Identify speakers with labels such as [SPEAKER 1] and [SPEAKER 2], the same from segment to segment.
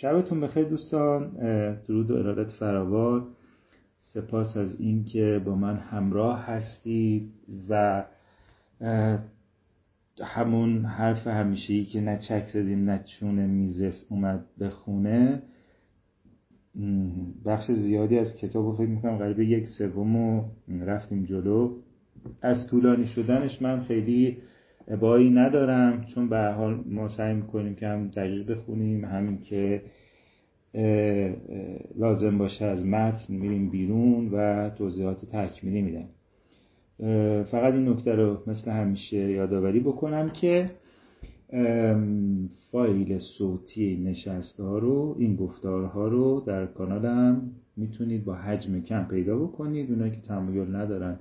[SPEAKER 1] شبتون بخیر دوستان. درود و ارادت فراوان. سپاس از اینکه با من همراه هستید و همون حرف همیشه که نه چک زدیم نه چونه میزس اومد بخونه بخش زیادی از کتاب رو فکر می‌کنم قریب یک سوم رو رفتیم جلو. از طولانی شدنش من خیلی ابایی ندارم چون به حال ما سعی می‌کنیم که هم دقیق بخونیم همین که لازم باشه از متن میریم بیرون و توضیحات تکمیلی میدم فقط این نکته رو مثل همیشه یادآوری بکنم که فایل صوتی نشست ها رو این گفتارها رو در کانالم می‌تونید با حجم کم پیدا بکنید. اونایی که تمایل ندارن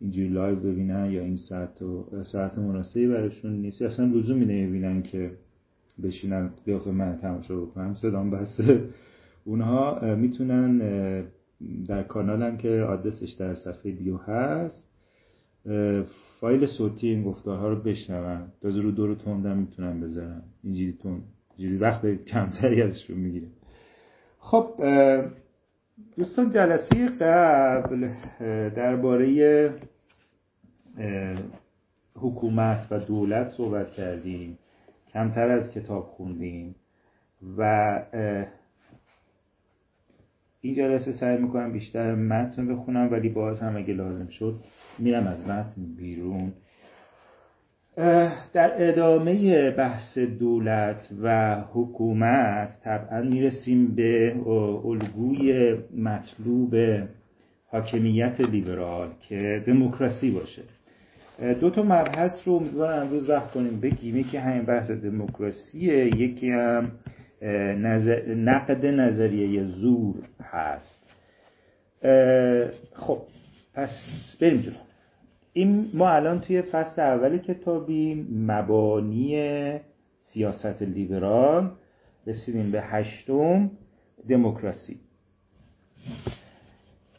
[SPEAKER 1] اینجوری live ببینن یا این ساعت ساعت مناسبی براشون نیست. اصلا لزومی نمی‌بینن که بشینن قیافه من تماشا بکنم. صدام بسته. اونها می‌تونن در کانالم که آدرسش در صفحه بیو هست فایل صوتی این گفتارها رو بشنون. تازه رو دور تندم می‌تونن بذارن. اینجوری تون اینجوری وقت کمتری ازشون می‌گیره. خب دوستان جلسه قبل درباره حکومت و دولت صحبت کردیم. کمتر از کتاب خوندیم. و این جلسه سعی می‌کنم بیشتر متن بخونم ولی باز هم اگه لازم شد میرم از متن بیرون. در ادامه بحث دولت و حکومت طبعا می‌رسیم به الگوی مطلوب حاکمیت لیبرال که دموکراسی باشه. دو تا مبحث رو امیدوارم امروز وقت کنیم بگیم. یکی همین بحث دموکراسیه یکی هم نظر... نقد نظریه زور هست. خب پس بریم جلو. این ما الان توی فصل اول کتابی مبانی سیاست لیبرال رسیدیم به هشتم دموکراسی.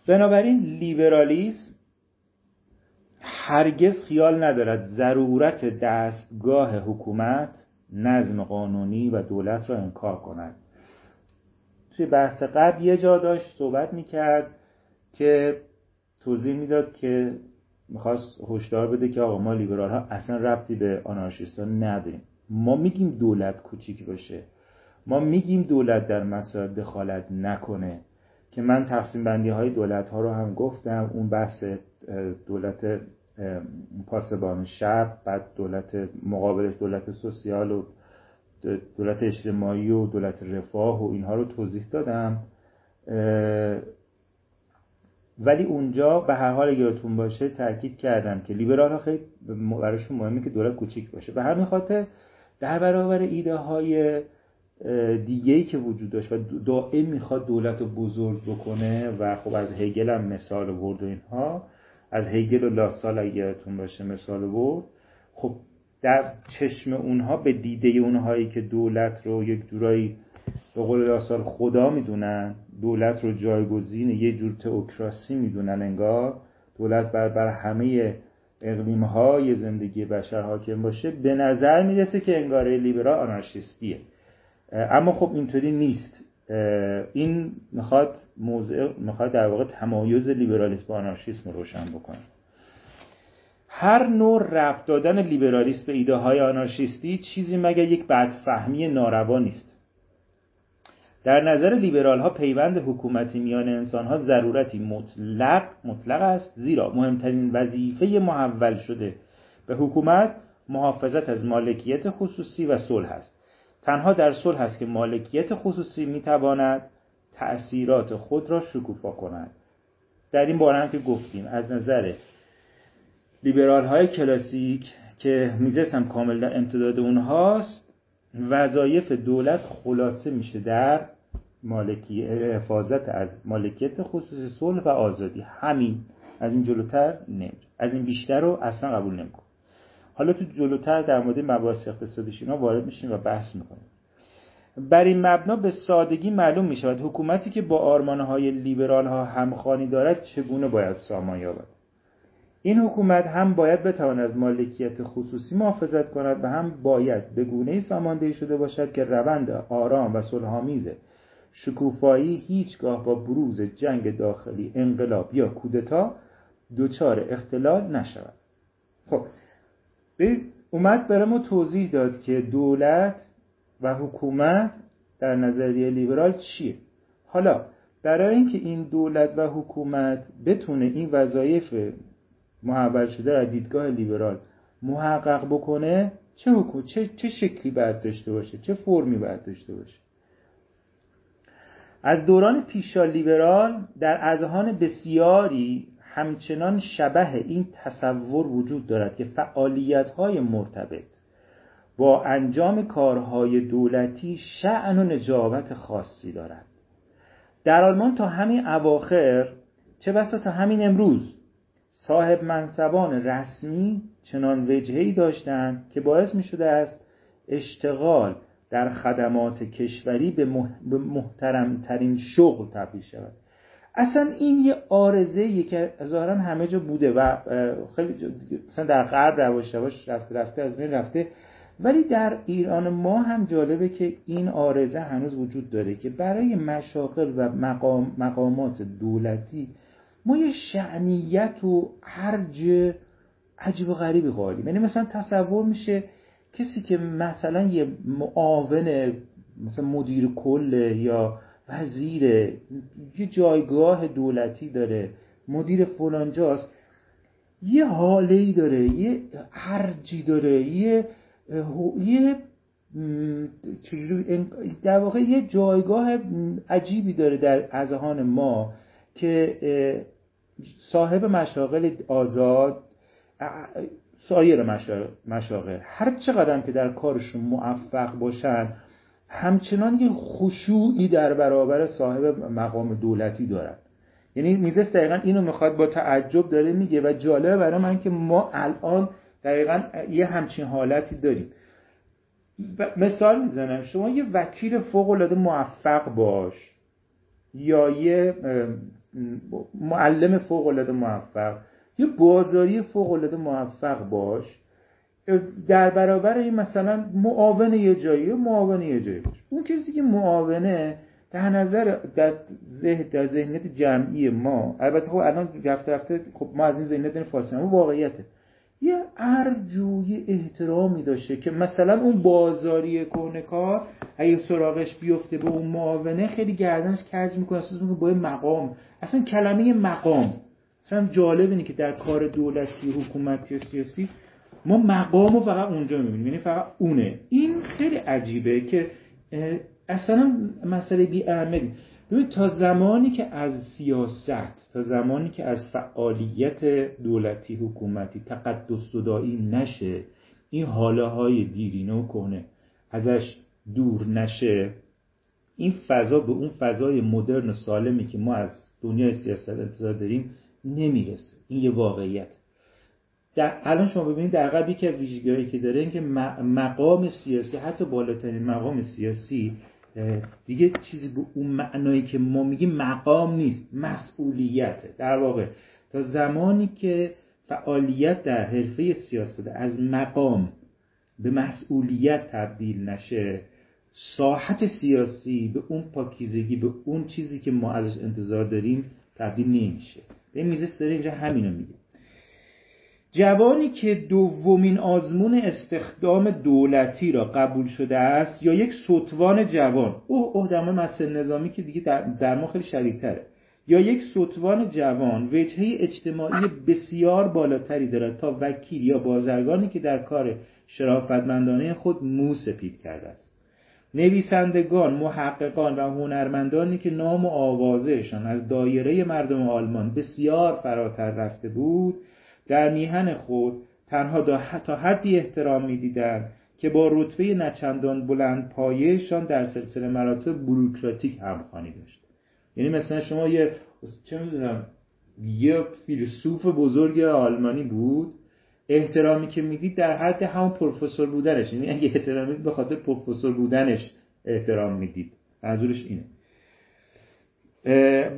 [SPEAKER 1] بنابراین لیبرالیسم هرگز خیال ندارد ضرورت دستگاه حکومت نظم قانونی و دولت را انکار کند. توی بحث قبل یه جا داشت صحبت می‌کرد که توضیح می‌داد که می‌خواست هشدار بده که آقا ما لیبرال ها اصلا ربطی به آنارشیست ها نداریم. ما میگیم دولت کوچیک باشه. ما میگیم دولت در مسائل دخالت نکنه. که من تقسیم بندی های دولت ها رو هم گفتم. اون بحث دولت پاسبان شب بعد دولت مقابلش دولت سوسیال و دولت اجتماعی و دولت رفاه و اینها رو توضیح دادم. ولی اونجا به هر حال یادتون باشه تاکید کردم که لیبرال ها خیلی براشون مهمه که دولت کوچیک باشه. به همین خاطر در برابر ایده های دیگه که وجود داشت و دائم می‌خواد دولت رو بزرگ بکنه و خب از هگل هم مثال ورد و اینها از هگل و لاسال اگه یادتون باشه مثال ورد خب در چشم اونها به دیده اونهایی که دولت رو یک جورایی به قول لاسال خدا می‌دونن دولت رو جایگزین یه جور تئوکراسی می‌دونن انگار. دولت بر بر همه اقلیم های زندگی بشر حاکم باشه به نظر می‌رسه که انگار لیبرال آنارشیستیه. اما خب اینطوری نیست. این می‌خواد موضع می‌خواد در واقع تمایز لیبرالیسم با آنارشیسم رو روشن بکنه. هر نوع ربط دادن لیبرالیسم به ایده های آنارشیستی چیزی مگر یک بدفهمی ناروا نیست. در نظر لیبرال ها پیوند حکومتی میان انسان ها ضرورتی مطلق مطلق است. زیرا مهمترین وظیفه محول شده به حکومت محافظت از مالکیت خصوصی و صلح است. تنها در صلح است که مالکیت خصوصی می‌تواند تأثیرات خود را شکوفا کند. در این باره هم که گفتیم از نظر لیبرال های کلاسیک که میزس هم کامل در امتداد اونهاست وظایف دولت خلاصه میشه در مالکی حفاظت از مالکیت خصوصی صلح و آزادی. همین. از این جلوتر نمیره از این بیشتر رو اصلا قبول نمی‌کنه حالا تو جلوتر در مورد مباحث اقتصادیش اینا وارد میشیم و بحث می‌کنیم. بر این مبنا به سادگی معلوم می شود حکومتی که با آرمانهای لیبرال ها همخوانی دارد چگونه باید سامان یابد. این حکومت هم باید بتواند از مالکیت خصوصی محافظت کند و هم باید به گونه ساماندهی شده باشد که روند آرام و صلحآمیز شکوفایی هیچگاه با بروز جنگ داخلی انقلاب یا کودتا دچار اختلال نشود. خب اومد برای ما توضیح داد که دولت و حکومت در نظریه لیبرال چیه. حالا برای اینکه این دولت و حکومت بتونه این وظایف محول شده از دیدگاه لیبرال محقق بکنه چه حکومت چه, چه شکلی باید داشته باشه؟ چه فرمی باید داشته باشه؟ از دوران پیشا لیبرال در اذهان بسیاری همچنان شبه این تصور وجود دارد که فعالیت های مرتبط با انجام کارهای دولتی شعن و نجابت خاصی دارد. در آلمان تا همین اواخر چه بسا تا همین امروز صاحب منصبان رسمی چنان وجهی داشتند که باعث می شده است اشتغال در خدمات کشوری به محترمترین شغل تبدیل شود. اصلا این یه آرزه که ظاهرا همه جا بوده و خیلی مثلا در غرب رواش رواش رفته رفته از بین رفته. ولی در ایران ما هم جالبه که این آرزه هنوز وجود داره که برای مشاغل و مقام مقامات دولتی ما یه شعنیت و هرج عجیب و غریبی قائلیم یعنی مثلا تصور میشه کسی که مثلا یه معاون مثلا مدیر کل یا وزیر یه جایگاه دولتی داره مدیر فلانجاست یه حاله ای داره یه هرجی داره یه یه در واقع یه جایگاه عجیبی داره در اذهان ما که صاحب مشاغل آزاد سایر مشاغل. هر چقدر که در کارشون موفق باشن همچنان یه خشوعی در برابر صاحب مقام دولتی دارن. یعنی میزس دقیقا اینو می‌خواد با تعجب داره میگه و جالبه برای من که ما الان دقیقا یه همچین حالتی داریم. مثال می‌زنم. شما یه وکیل فوق العاده موفق باش یا یه معلم فوق العاده موفق یه بازاری فوق العاده موفق باش. در برابر این مثلا معاون یه جایی معاون یه جایی باش. اون کسی که معاونه در نظر در ذهن در ذهنیت جمعی ما البته خب الان رفته رفته خب ما از این ذهنیت این فاصله واقعیته. یه ارجوی احترامی داشته که مثلا اون بازاری کار اگه سراغش بیفته به اون معاونه خیلی گردنش کج می‌کنه احساس می‌کنه با مقام. اصلا کلمه مقام. اصلا جالب اینه که در کار دولتی حکومتی و سیاسی ما مقام رو فقط اونجا می‌بینیم یعنی فقط اونه. این خیلی عجیبه که اصلا مسئله بی اهمیتی ببین تا زمانی که از سیاست تا زمانی که از فعالیت دولتی حکومتی تقدس صدایی نشه این حاله های دیرینه و کنه ازش دور نشه این فضا به اون فضای مدرن و سالمی که ما از دنیای سیاست انتظار داریم نمی‌رسه. این یه واقعیت. در الان شما ببینید در قبلی که که داره این که مقام سیاسی حتی بالاترین مقام سیاسی دیگه چیزی به اون معنایی که ما میگیم مقام نیست مسئولیته. در واقع تا زمانی که فعالیت در حرفه سیاست از مقام به مسئولیت تبدیل نشه ساحت سیاسی به اون پاکیزگی به اون چیزی که ما ازش انتظار داریم تبدیل نمیشه. این میزس داره اینجا همینو میگه. جوانی که دومین آزمون استخدام دولتی را قبول شده است یا یک سطوان جوان. اوه اوه در مسئله نظامی که دیگه در, در ما خیلی شدیدتره. یا یک سطوان جوان وجهه اجتماعی بسیار بالاتری دارد تا وکیل یا بازرگانی که در کار شرافتمندانه خود مو سپید کرده است. نویسندگان، محققان و هنرمندانی که نام و آوازهشان از دایره مردم آلمان بسیار فراتر رفته بود در میهن خود تنها تا حدی احترام می‌دیدند که با رتبه نچندان بلند پایهشان در سلسله مراتب بروکراتیک همخوانی داشت. یعنی مثلا شما یه چه می‌دونم یه فیلسوف بزرگ آلمانی بود احترامی که می‌دید در حد همون پروفسور بودنش. یعنی اگه احترامی به خاطر پروفسور بودنش احترام می‌دید. منظورش اینه.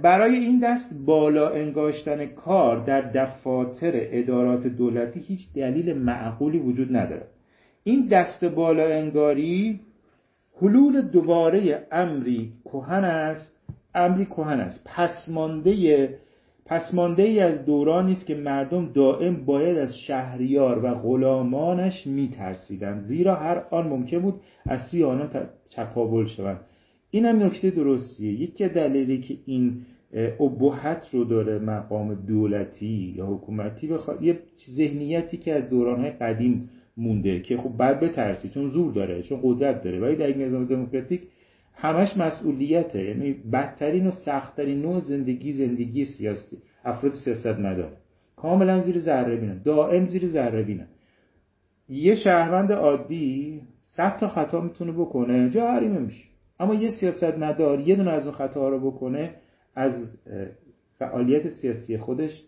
[SPEAKER 1] برای این دست بالا انگاشتن کار در دفاتر ادارات دولتی هیچ دلیل معقولی وجود ندارد. این دست بالا انگاری حلول دوباره امری کهن است. امری کهن است. پسمانده پسمانده ای از دورانی است که مردم دائم باید از شهریار و غلامانش میترسیدند زیرا هر آن ممکن بود از سوی آنها چپاول شوند. این هم نکته درستیه. یکی دلیلی که این ابهت رو داره مقام دولتی یا حکومتی بخواد یه ذهنیتی که از دورانهای قدیم مونده که خب بعد بترسی چون زور داره چون قدرت داره. ولی در یک نظام دموکراتیک همش مسئولیته. یعنی بدترین و سختترین نوع زندگی زندگی سیاسی. افراد سیاست نداره کاملا زیر ذره بینن. دائم زیر ذره بینن. یه شهروند عادی صد تا خطا می‌تونه بکنه جا حریمه میشه. اما یه سیاست مدار یه دونه از اون خطاها رو بکنه از فعالیت سیاسی خودش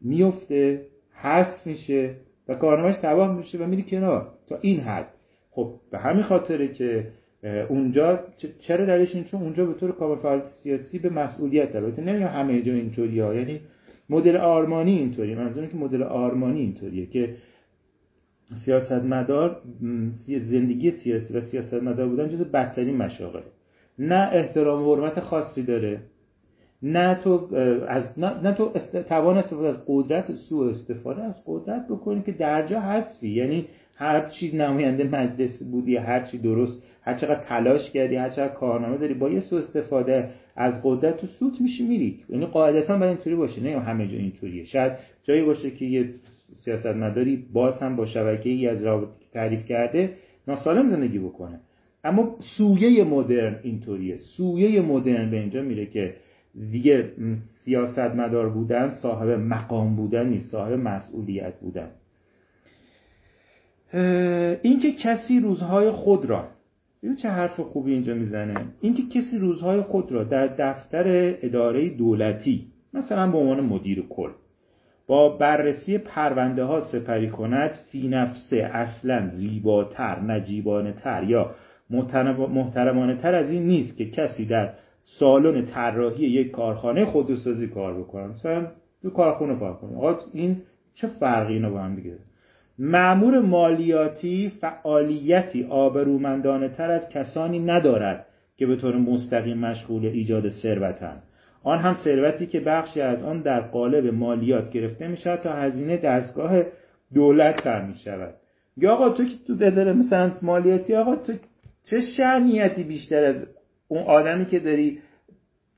[SPEAKER 1] میفته حذف میشه و کارنامهش تباه میشه و میری کنار. تا این حد. خب به همین خاطره که اونجا چرا دلیلش این چون اونجا به طور کامل سیاسی به مسئولیت داره. البته نمیگم همه جا اینطوریه یعنی مدل آرمانی اینطوریه. منظورم که مدل آرمانی اینطوریه که سیاستمدار زندگی سیاسی و سیاستمدار بودن جز بدترین مشاغله. نه احترام و حرمت خاصی داره. نه تو از نه, تو توان استفاده از قدرت سوء استفاده از قدرت بکنی که درجا حذفی. یعنی هر چی نماینده مجلس بودی هر چی درست هر چقدر تلاش کردی هر چقدر کارنامه داری با یه سوء استفاده از قدرت تو سوت میشی میری. یعنی قاعدتا باید اینطوری باشه. نه همه جا اینطوریه. شاید جایی باشه که یه سیاستمداری باز هم با شبکه ای از رابطی که تعریف کرده ناسالم زندگی بکنه. اما سویه مدرن اینطوریه. سویه مدرن به اینجا میره که دیگه سیاستمدار بودن صاحب مقام بودن نیست صاحب مسئولیت بودن. اینکه کسی روزهای خود را ببین چه حرف خوبی اینجا می‌زنه. اینکه کسی روزهای خود را در دفتر اداره دولتی مثلا به عنوان مدیر کل با بررسی پرونده ها سپری کند فی نفسه اصلا زیباتر نجیبانه تر یا محترمانه تر از این نیست که کسی در سالن طراحی یک کارخانه خودروسازی کار بکنه. مثلا تو کارخونه کار کنه. آقا این چه فرقی اینو با هم دیگه؟ معمور مالیاتی فعالیتی آبرومندانه تر از کسانی ندارد که به طور مستقیم مشغول ایجاد ثروتند. آن هم ثروتی که بخشی از آن در قالب مالیات گرفته می شود تا هزینه دستگاه دولت تر شود. یا آقا تو که تو داره مثلا مالیاتی آقا تو چه شعنیتی بیشتر از اون آدمی که داری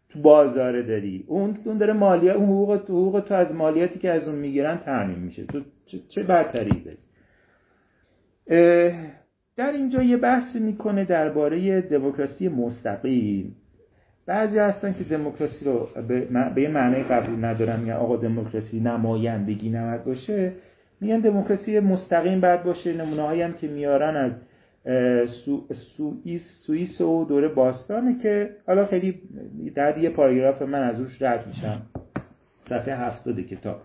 [SPEAKER 1] تو بازاره داری؟ اون اون داره مالیات اون حقوق تو حقوق تو از مالیاتی که از اون می‌گیرن تعمین میشه. تو چه برتری داری در اینجا یه بحثی می‌کنه درباره دموکراسی مستقیم. بعضی هستن که دموکراسی رو به یه معنی قبول ندارن میگن آقا دموکراسی نمایندگی نمد باشه. میگن دموکراسی مستقیم بعد باشه نمونه هم که میارن از سو، سوئیس سوئیس و دوره باستانه که حالا خیلی در یه پاراگراف من از روش رد میشم. صفحه هفتاد کتاب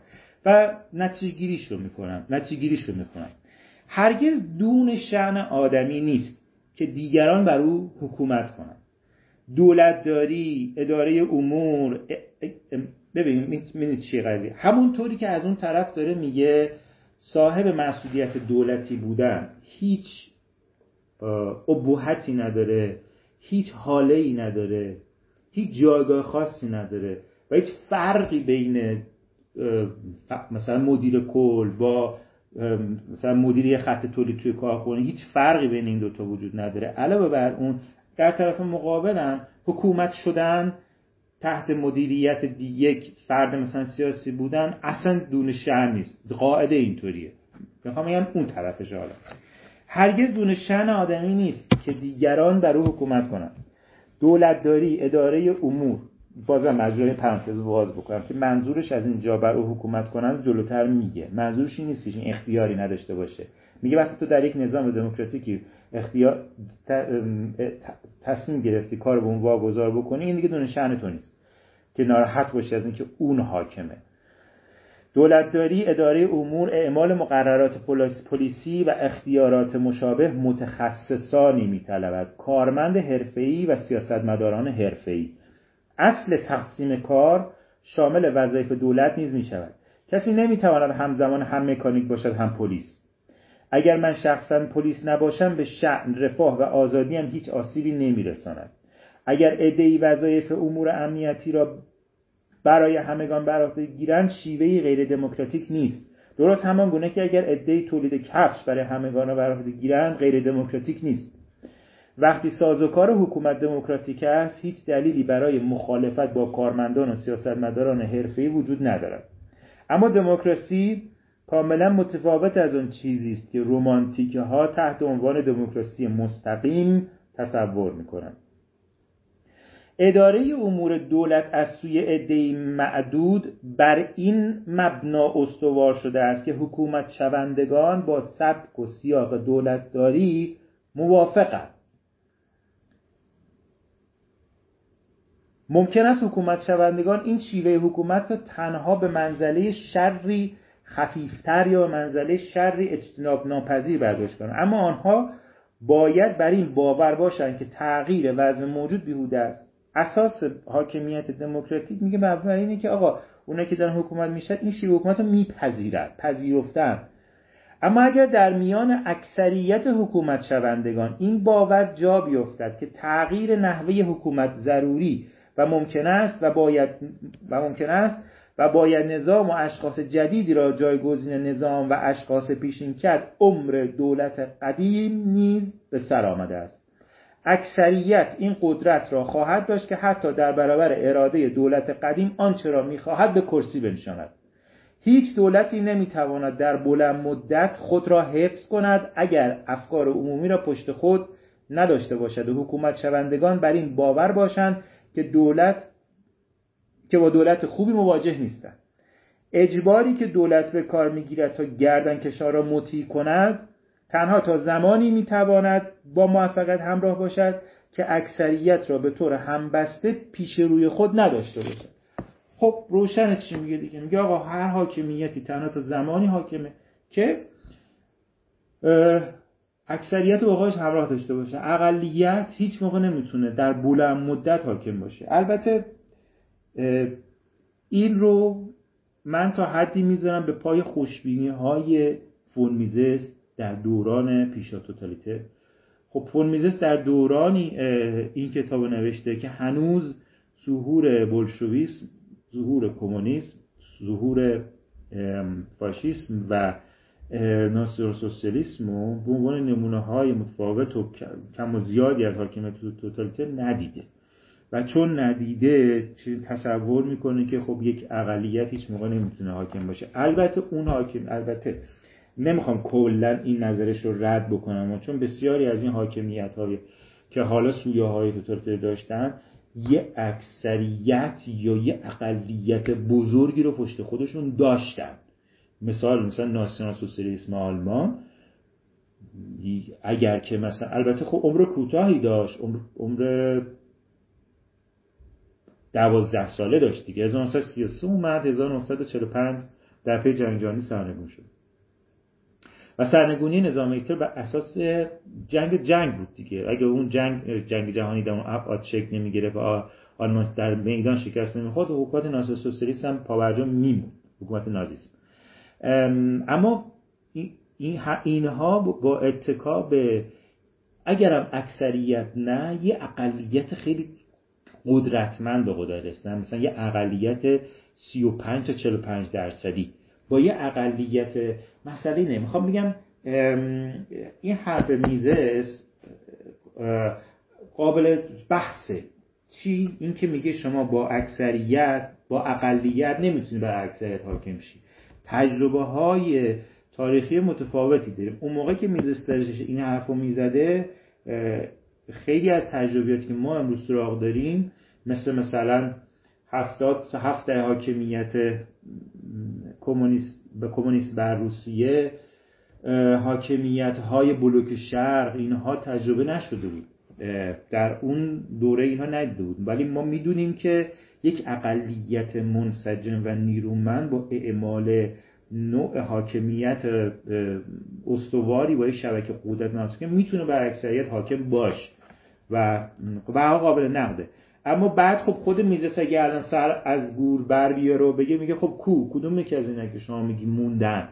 [SPEAKER 1] و نتیجه گیریش رو می‌کنم نتیجه گیریش رو می‌کنم. هرگز دون شعن آدمی نیست که دیگران بر او حکومت کنند. دولتداری اداره امور ببینید چی قضیه؟ همونطوری که از اون طرف داره میگه صاحب مسئولیت دولتی بودن هیچ ابهتی نداره هیچ حاله ای نداره هیچ جایگاه خاصی نداره و هیچ فرقی بین مثلا مدیر کل با مثلا مدیری خط تولید توی کارخونه هیچ فرقی بین این دوتا وجود نداره. علاوه بر اون در طرف مقابلم حکومت شدن تحت مدیریت یک فرد مثلا سیاسی بودن اصلا دون شهر نیست. قاعده اینطوریه. می‌خوام بگم اون طرفش حالا. هرگز دون شن آدمی نیست که دیگران بر او حکومت کنند دولتداری اداره امور بازم مجرای پرانتز باز بکنم که منظورش از اینجا بر او حکومت کنند جلوتر میگه. منظورش این نیست این اختیاری نداشته باشه. میگه وقتی تو در یک نظام دموکراتیکی اختیار تصمیم گرفتی کار به اون واگذار بکنی این دیگه دونه شأن تو نیست که ناراحت باشی از اینکه اون حاکمه. دولتداری اداره امور اعمال مقررات پلیسی و اختیارات مشابه متخصصانی میطلبد. کارمند حرفه‌ای و سیاستمداران حرفه‌ای. اصل تقسیم کار شامل وظایف دولت نیز می شود کسی نمی‌تواند همزمان هم مکانیک باشد هم پلیس. اگر من شخصا پلیس نباشم به شعن رفاه و آزادی هم هیچ آسیبی نمیرساند. اگر ادهی وظایف امور امنیتی را برای همگان بر گیرند شیوهی غیر دموکراتیک نیست. درست همان گونه که اگر ادهی تولید کفش برای همگان را بر گیرند غیر دموکراتیک نیست. وقتی سازوکار حکومت دموکراتیک است هیچ دلیلی برای مخالفت با کارمندان و سیاستمداران حرفه‌ای وجود ندارد. اما دموکراسی کاملا متفاوت از آن چیزی است که رومانتیکه ها تحت عنوان دموکراسی مستقیم تصور می‌کنند. اداره امور دولت از سوی عدهای معدود بر این مبنا استوار شده است که حکومت شوندگان با سبک و سیاق دولتداری موافقند. ممکن است حکومت شوندگان این شیوه حکومت را تنها به منزله شری خفیفتر یا به منزله شری اجتناب ناپذیر برداشت کنند اما آنها باید بر این باور باشند که تغییر وضع موجود بیهوده است. اساس حاکمیت دموکراتیک میگه مبنی اینه که آقا اونایی که دارن حکومت میشن این شیوه حکومت رو میپذیرد پذیرفتن. اما اگر در میان اکثریت حکومت شوندگان این باور جا بیفتد که تغییر نحوه حکومت ضروری و ممکن است و باید و ممکن است و باید نظام و اشخاص جدیدی را جایگزین نظام و اشخاص پیشین کرد عمر دولت قدیم نیز به سر آمده است. اکثریت این قدرت را خواهد داشت که حتی در برابر اراده دولت قدیم آنچه را می‌خواهد به کرسی بنشاند. هیچ دولتی نمی‌تواند در بلند مدت خود را حفظ کند اگر افکار عمومی را پشت خود نداشته باشد و حکومت شوندگان بر این باور باشند که دولت که با دولت خوبی مواجه نیستند اجباری که دولت به کار می‌گیرد تا گردن کشار را مطیع کند تنها تا زمانی می‌تواند با موفقیت همراه باشد که اکثریت را به طور همبسته پیش روی خود نداشته باشد. خب روشن چی میگه دیگه؟ میگه آقا هر حاکمیتی تنها تا زمانی حاکمه که اکثریت اوقاش همراه داشته باشه. اقلیت هیچ موقع نمی‌تونه در بلند مدت حاکم باشه. البته این رو من تا حدی می‌ذارم به پای خوشبینی های فون میزس در دوران پیشا توتالیته خب فون میزس در دورانی این کتاب نوشته که هنوز ظهور بلشویسم ظهور کمونیسم ظهور فاشیسم و ناصر سوسیالیسم و به عنوان نمونه های متفاوت و کم و زیادی از حاکمیت توتالیته ندیده. و چون ندیده تصور می‌کنه که خب یک اقلیت هیچ موقع نمی‌تونه حاکم باشه؟ البته اون حاکم البته نمی‌خوام کلا این نظرش رو رد بکنم چون بسیاری از این حاکمیت های که حالا سویه های توتالیته داشتن یه اکثریت یا یه اقلیت بزرگی رو پشت خودشون داشتن. مثال مثلا ناسیونال سوسیالیسم آلمان اگر که مثلا البته خب عمر کوتاهی داشت عمر, عمر دوازده ساله داشت دیگه. 1933 اومد 1945 در پی جنگ جهانی سرنگون شد. و سرنگونی نظام هیتلر بر اساس جنگ جنگ بود دیگه. اگه اون جنگ جنگ جهانی در اون ابعاد شکل نمی‌گیره و آلمان در میدان شکست نمی‌خورد حکومت ناسیونال سوسیالیست هم پاورجا میمون حکومت نازیسم. اما اینها با اتکا به اگرم اکثریت نه یه اقلیت خیلی قدرتمند به قدرت رسیدن. مثلا یه اقلیت 35 تا 45 درصدی. با یه اقلیت مسئله نمی‌خوام بگم این حرف میزس قابل بحثه. چی؟ این که میگه شما با اکثریت با اقلیت نمی‌تونی بر اکثریت حاکم شی. تجربه های تاریخی متفاوتی داریم. اون موقع که میزس این حرف رو می‌زده خیلی از تجربیاتی که ما امروز سراغ داریم مثل مثلا هفتاد هفت حاکمیت کمونیست به کمونیست بر روسیه حاکمیت های بلوک شرق اینها تجربه نشده بود. در اون دوره اینها ندیده بود ولی ما می‌دونیم که یک اقلیت منسجم و نیرومند با اعمال نوع حاکمیت استواری با یک شبکه قدرت که می‌تونه بر اکثریت حاکم باش و و قابل نقده. اما بعد خب خود میزه اگه الان سر از گور بر بیاره بگه میگه خب کو؟ کدوم یکی از اینا که شما میگی موندن؟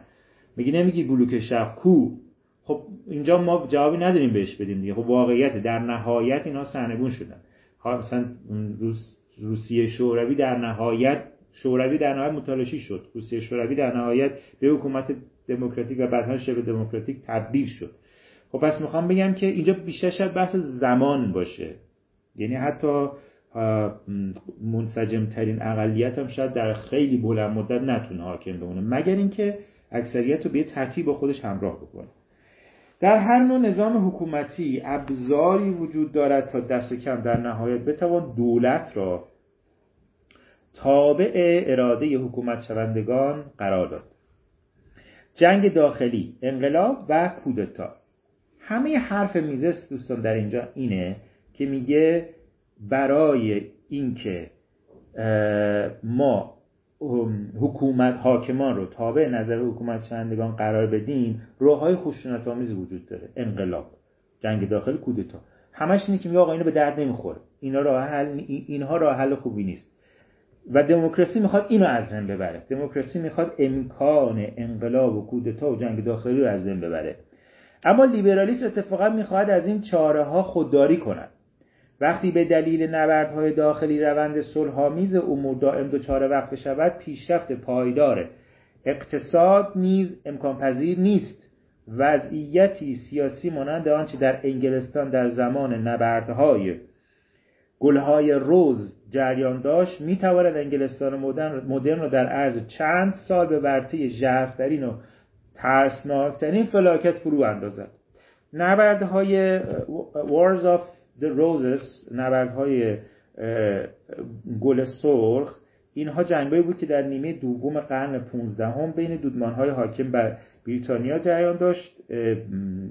[SPEAKER 1] میگی نمیگی بلوک شرق کو؟ خب اینجا ما جوابی نداریم بهش بدیم دیگه. خب واقعیت در نهایت اینا سرنگون شدن. مثلا روس روسیه شوروی در نهایت شوروی در نهایت متلاشی شد. روسیه شوروی در نهایت به حکومت دموکراتیک و بعدها شبه دموکراتیک تبدیل شد. خب پس می‌خوام بگم که اینجا بیشتر شاید بحث زمان باشه. یعنی حتی منسجم ترین اقلیت هم شاید در خیلی بلند مدت نتونه حاکم بمونه. مگر اینکه اکثریت رو به ترتیب با خودش همراه بکنه. در هر نوع نظام حکومتی ابزاری وجود دارد تا دست کم در نهایت بتوان دولت را تابع اراده حکومت شوندگان قرار داد. جنگ داخلی انقلاب و کودتا همه حرف میزس دوستان در اینجا اینه که میگه برای اینکه ما حکومت حاکمان رو تابع نظر حکومت شوندگان قرار بدیم روهای خشونت آمیز وجود داره. انقلاب جنگ داخلی کودتا. همش اینه که میگه آقا اینو به درد نمی‌خوره. اینا راه حل اینها راه حل خوبی نیست. و دموکراسی می‌خواد اینو از بین ببره. دموکراسی می‌خواد امکان انقلاب و کودتا و جنگ داخلی رو از بین ببره. اما لیبرالیسم اتفاقا می‌خواهد از این چاره ها خودداری کند. وقتی به دلیل نبردهای داخلی روند صلحآمیز امور دائم دچار وقفه شود پیشرفت پایدار اقتصاد نیز امکان پذیر نیست. وضعیتی سیاسی مانند آنچه در انگلستان در زمان نبردهای گلهای روز جریان داشت می‌تواند انگلستان مدرن را در عرض چند سال به ورطه ژرفترین و ترسناکترین فلاکت فرو اندازد. نبردهای Wars of the Roses نبردهای گل سرخ اینها جنگایی بود که در نیمه دوم قرن 15 هم بین دودمانهای حاکم بر بریتانیا جریان داشت.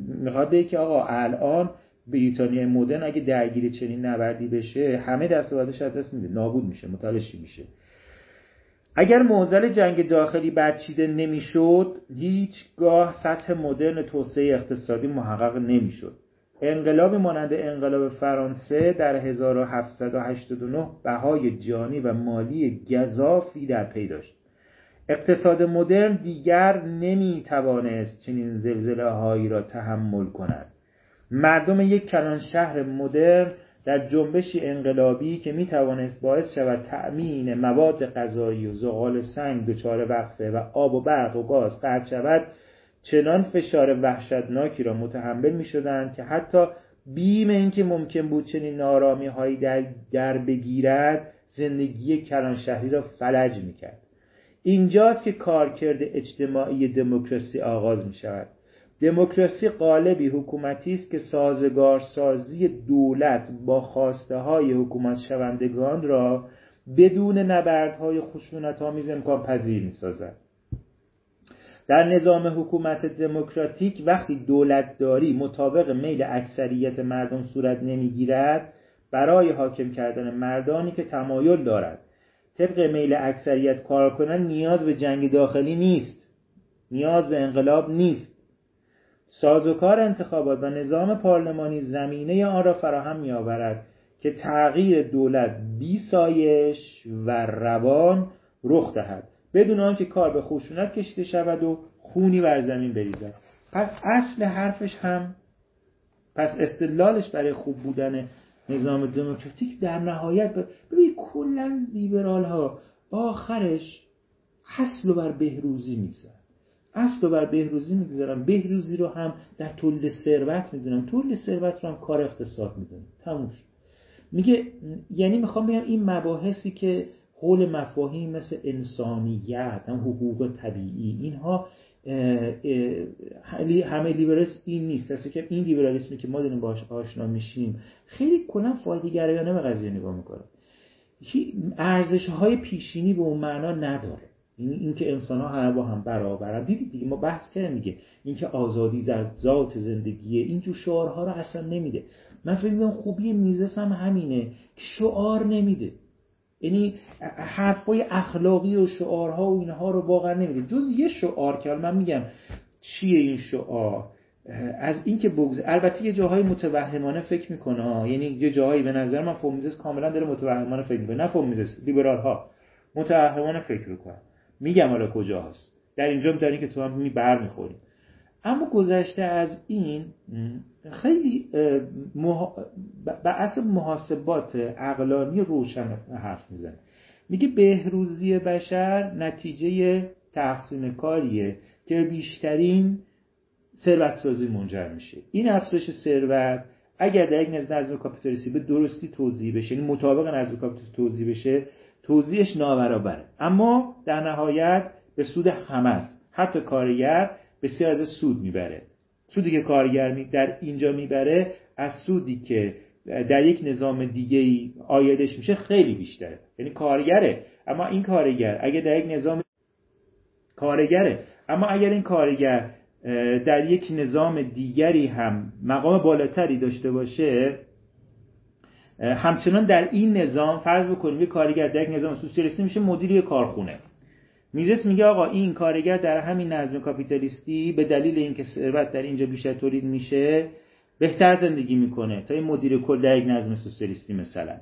[SPEAKER 1] می‌خواد بگه که آقا الان بریتانیا مدرن اگه درگیر چنین نبردی بشه همه دستاوردش از دست میده. نابود میشه متلاشی میشه؟ اگر موزل جنگ داخلی برچیده نمی‌شد هیچگاه سطح مدرن توسعه اقتصادی محقق نمی‌شد. انقلاب مانند انقلاب فرانسه در 1789 بهای جانی و مالی گذافی در پی داشت. اقتصاد مدرن دیگر نمی توانست چنین زلزله هایی را تحمل کند. مردم یک کلان شهر مدرن در جنبشی انقلابی که می توانست باعث شود تأمین مواد غذایی و زغال سنگ دچار وقفه و آب و برق و گاز قطع شود چنان فشار وحشتناکی را متحمل می شدند که حتی بیم اینکه ممکن بود چنین نارامی هایی در, در بگیرد زندگی کلان شهری را فلج می کرد اینجاست که کارکرد اجتماعی دموکراسی آغاز می شود دموکراسی قالبی حکومتی است که سازگار سازی دولت با خواسته های حکومت شوندگان را بدون نبردهای خشونت آمیز امکان پذیر می سازد. در نظام حکومت دموکراتیک وقتی دولتداری مطابق میل اکثریت مردم صورت نمی‌گیرد برای حاکم کردن مردانی که تمایل دارد طبق میل اکثریت کار کنند نیاز به جنگ داخلی نیست نیاز به انقلاب نیست. سازوکار انتخابات و نظام پارلمانی زمینه آن را فراهم می آورد که تغییر دولت بی سایش و روان رخ دهد. بدون آنکه کار به خشونت کشیده شود و خونی بر زمین بریزد. پس اصل حرفش هم پس استدلالش برای خوب بودن نظام دموکراتیک در نهایت ببین کلا لیبرال ها آخرش اصل بر بهروزی می‌گذارن. اصل بر بهروزی می‌گذارن. بهروزی رو هم در تولید ثروت می‌دونن. تولید ثروت رو هم کار اقتصاد می‌دونن. تموش میگه یعنی می‌خوام بگم این مباحثی که حول مفاهیم مثل انسانیت هم حقوق طبیعی اینها همه لیبرالیسم این نیست. دسته که این لیبرالیسمی که ما داریم باش آشنا میشیم خیلی کلا فایده گرایانه به قضیه نگاه می‌کنه. ارزش های پیشینی به اون معنا نداره. این اینکه انسان ها همه با هم برابرن. دیدید دیگه ما بحث کردیم دیگه. اینکه آزادی در ذات زندگیه. این جو شعارها رو اصلا نمیده. من فکر می‌کنم خوبی میزس هم همینه که شعار نمیده. یعنی حرفای اخلاقی و شعارها و اینها رو واقعا نمیده جز یه شعار که من میگم چیه این شعار؟ از اینکه بگذ البته یه جاهای متوهمانه فکر می‌کنه یعنی یه جاهایی به نظر من فومیزس کاملا داره متوهمانه فکر می‌کنه. نه فومیزس لیبرال ها متوهمانه فکر می‌کنن میگم حالا کجا هست در اینجا دارین که تو هم می بر می‌خوریم اما گذشته از این خیلی به اصل محاسبات عقلانی روشن حرف می‌زنه. میگه بهروزی بشر نتیجه تقسیم کاریه که بیشترین ثروت سازی منجر میشه. این افزایش ثروت اگر در یک نظم کاپیتالیستی به درستی توضیح بشه یعنی مطابق نظم کاپیتالیستی توضیح بشه توضیحش نابرابره. اما در نهایت به سود همه است. حتی کارگر بسیار از سود می‌بره. سودی که کارگر در اینجا می‌بره از سودی که در یک نظام دیگه ای آیدش میشه خیلی بیشتره یعنی کارگره. اما این کارگر اگر در یک نظام کارگره. اما اگر این کارگر در یک نظام دیگری هم مقام بالاتری داشته باشه همچنان در این نظام فرض بکنیم یک کارگر در یک نظام سوسیالیستی میشه مدیر کارخونه. میزس میگه آقا این کارگر در همین نظم کاپیتالیستی به دلیل اینکه ثروت در اینجا بیشتر تولید میشه بهتر زندگی می‌کنه. تا این مدیر کل در یک نظم سوسیالیستی مثلا.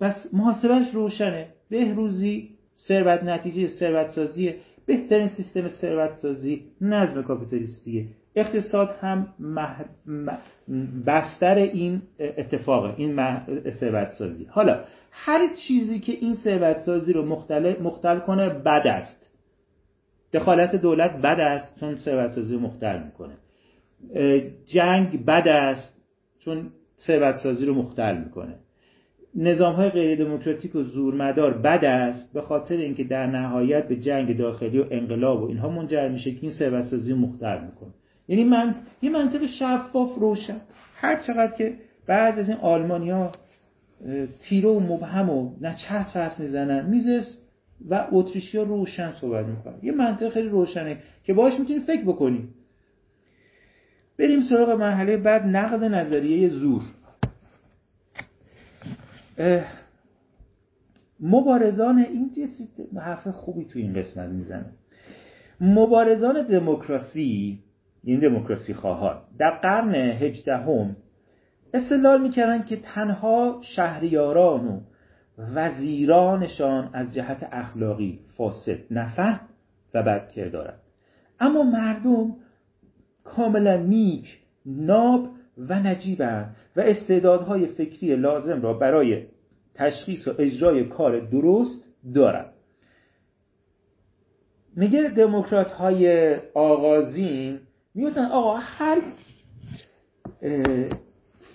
[SPEAKER 1] بس محاسبش روشنه. بهروزی ثروت نتیجه ثروت سازیه بهترین سیستم ثروت سازی نظم کاپیتالیستیه. اقتصاد هم بستر این اتفاقه این ثروت سازی حالا هر چیزی که این ثروت سازی رو مختل, مختل کنه بد است. دخالت دولت بد است چون ثروت سازی مختل می‌کنه. جنگ بد است چون ثروت سازی رو مختل می‌کنه. نظام های غیر دموکراتیک و زورمدار بد است به خاطر اینکه در نهایت به جنگ داخلی و انقلاب و اینها منجر میشه که این ثروت سازی مختل می‌کنه. یعنی من یه منطق شفاف روشن. هر چقدر که بعض از این آلمانیا تیره و مبهم و نچسب حرف می‌زنن میزس و اتریشیا روشن صحبت می‌کنن. یه منطق خیلی روشنه که باش می‌تونی فکر بکنی. بریم سراغ مرحله بعد نقد نظریه زور. مبارزان این حرف خوبی تو این قسمت می‌زنه. مبارزان دموکراسی این دموکراسی خواهان. در قرن هجدهم استدلال می‌کردن که تنها شهریاران و وزیرانشان از جهت اخلاقی فاسد نفهم و بد دارند. اما مردم کاملا نیک ناب و نجیبند و استعدادهای فکری لازم را برای تشخیص و اجرای کار درست دارند. میگه دموکرات های آغازین می‌گفتن آقا هر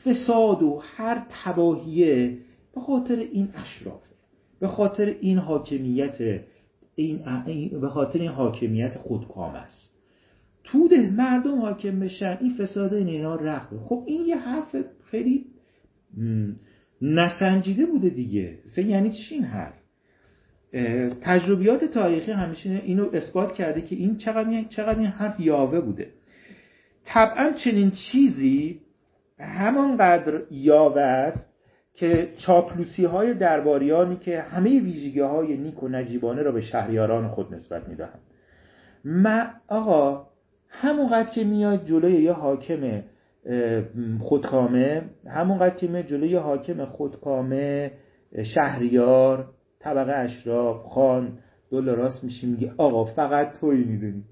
[SPEAKER 1] فساد و هر تباهیه به خاطر این اشرافه به خاطر این حاکمیت این به خاطر این حاکمیت خودکام است. توده مردم حاکم بشن این فساد این اینا رفت. خب این یه حرف خیلی نسنجیده بوده دیگه. یعنی چی این حرف؟ تجربیات تاریخی همیشه اینو اثبات کرده که این چقدر چقدر این حرف یاوه بوده. طبعا چنین چیزی همانقدر یاوه است که چاپلوسی های درباریانی که همه ویژگی های نیک و نجیبانه را به شهریاران خود نسبت می‌دهند. ما آقا همونقدر که میاد جلوی یه حاکم خودکامه همونقدر که میاد جلوی حاکم خودکامه شهریار طبقه اشراف خان دل راست میشی میگه آقا فقط توی می‌دونی.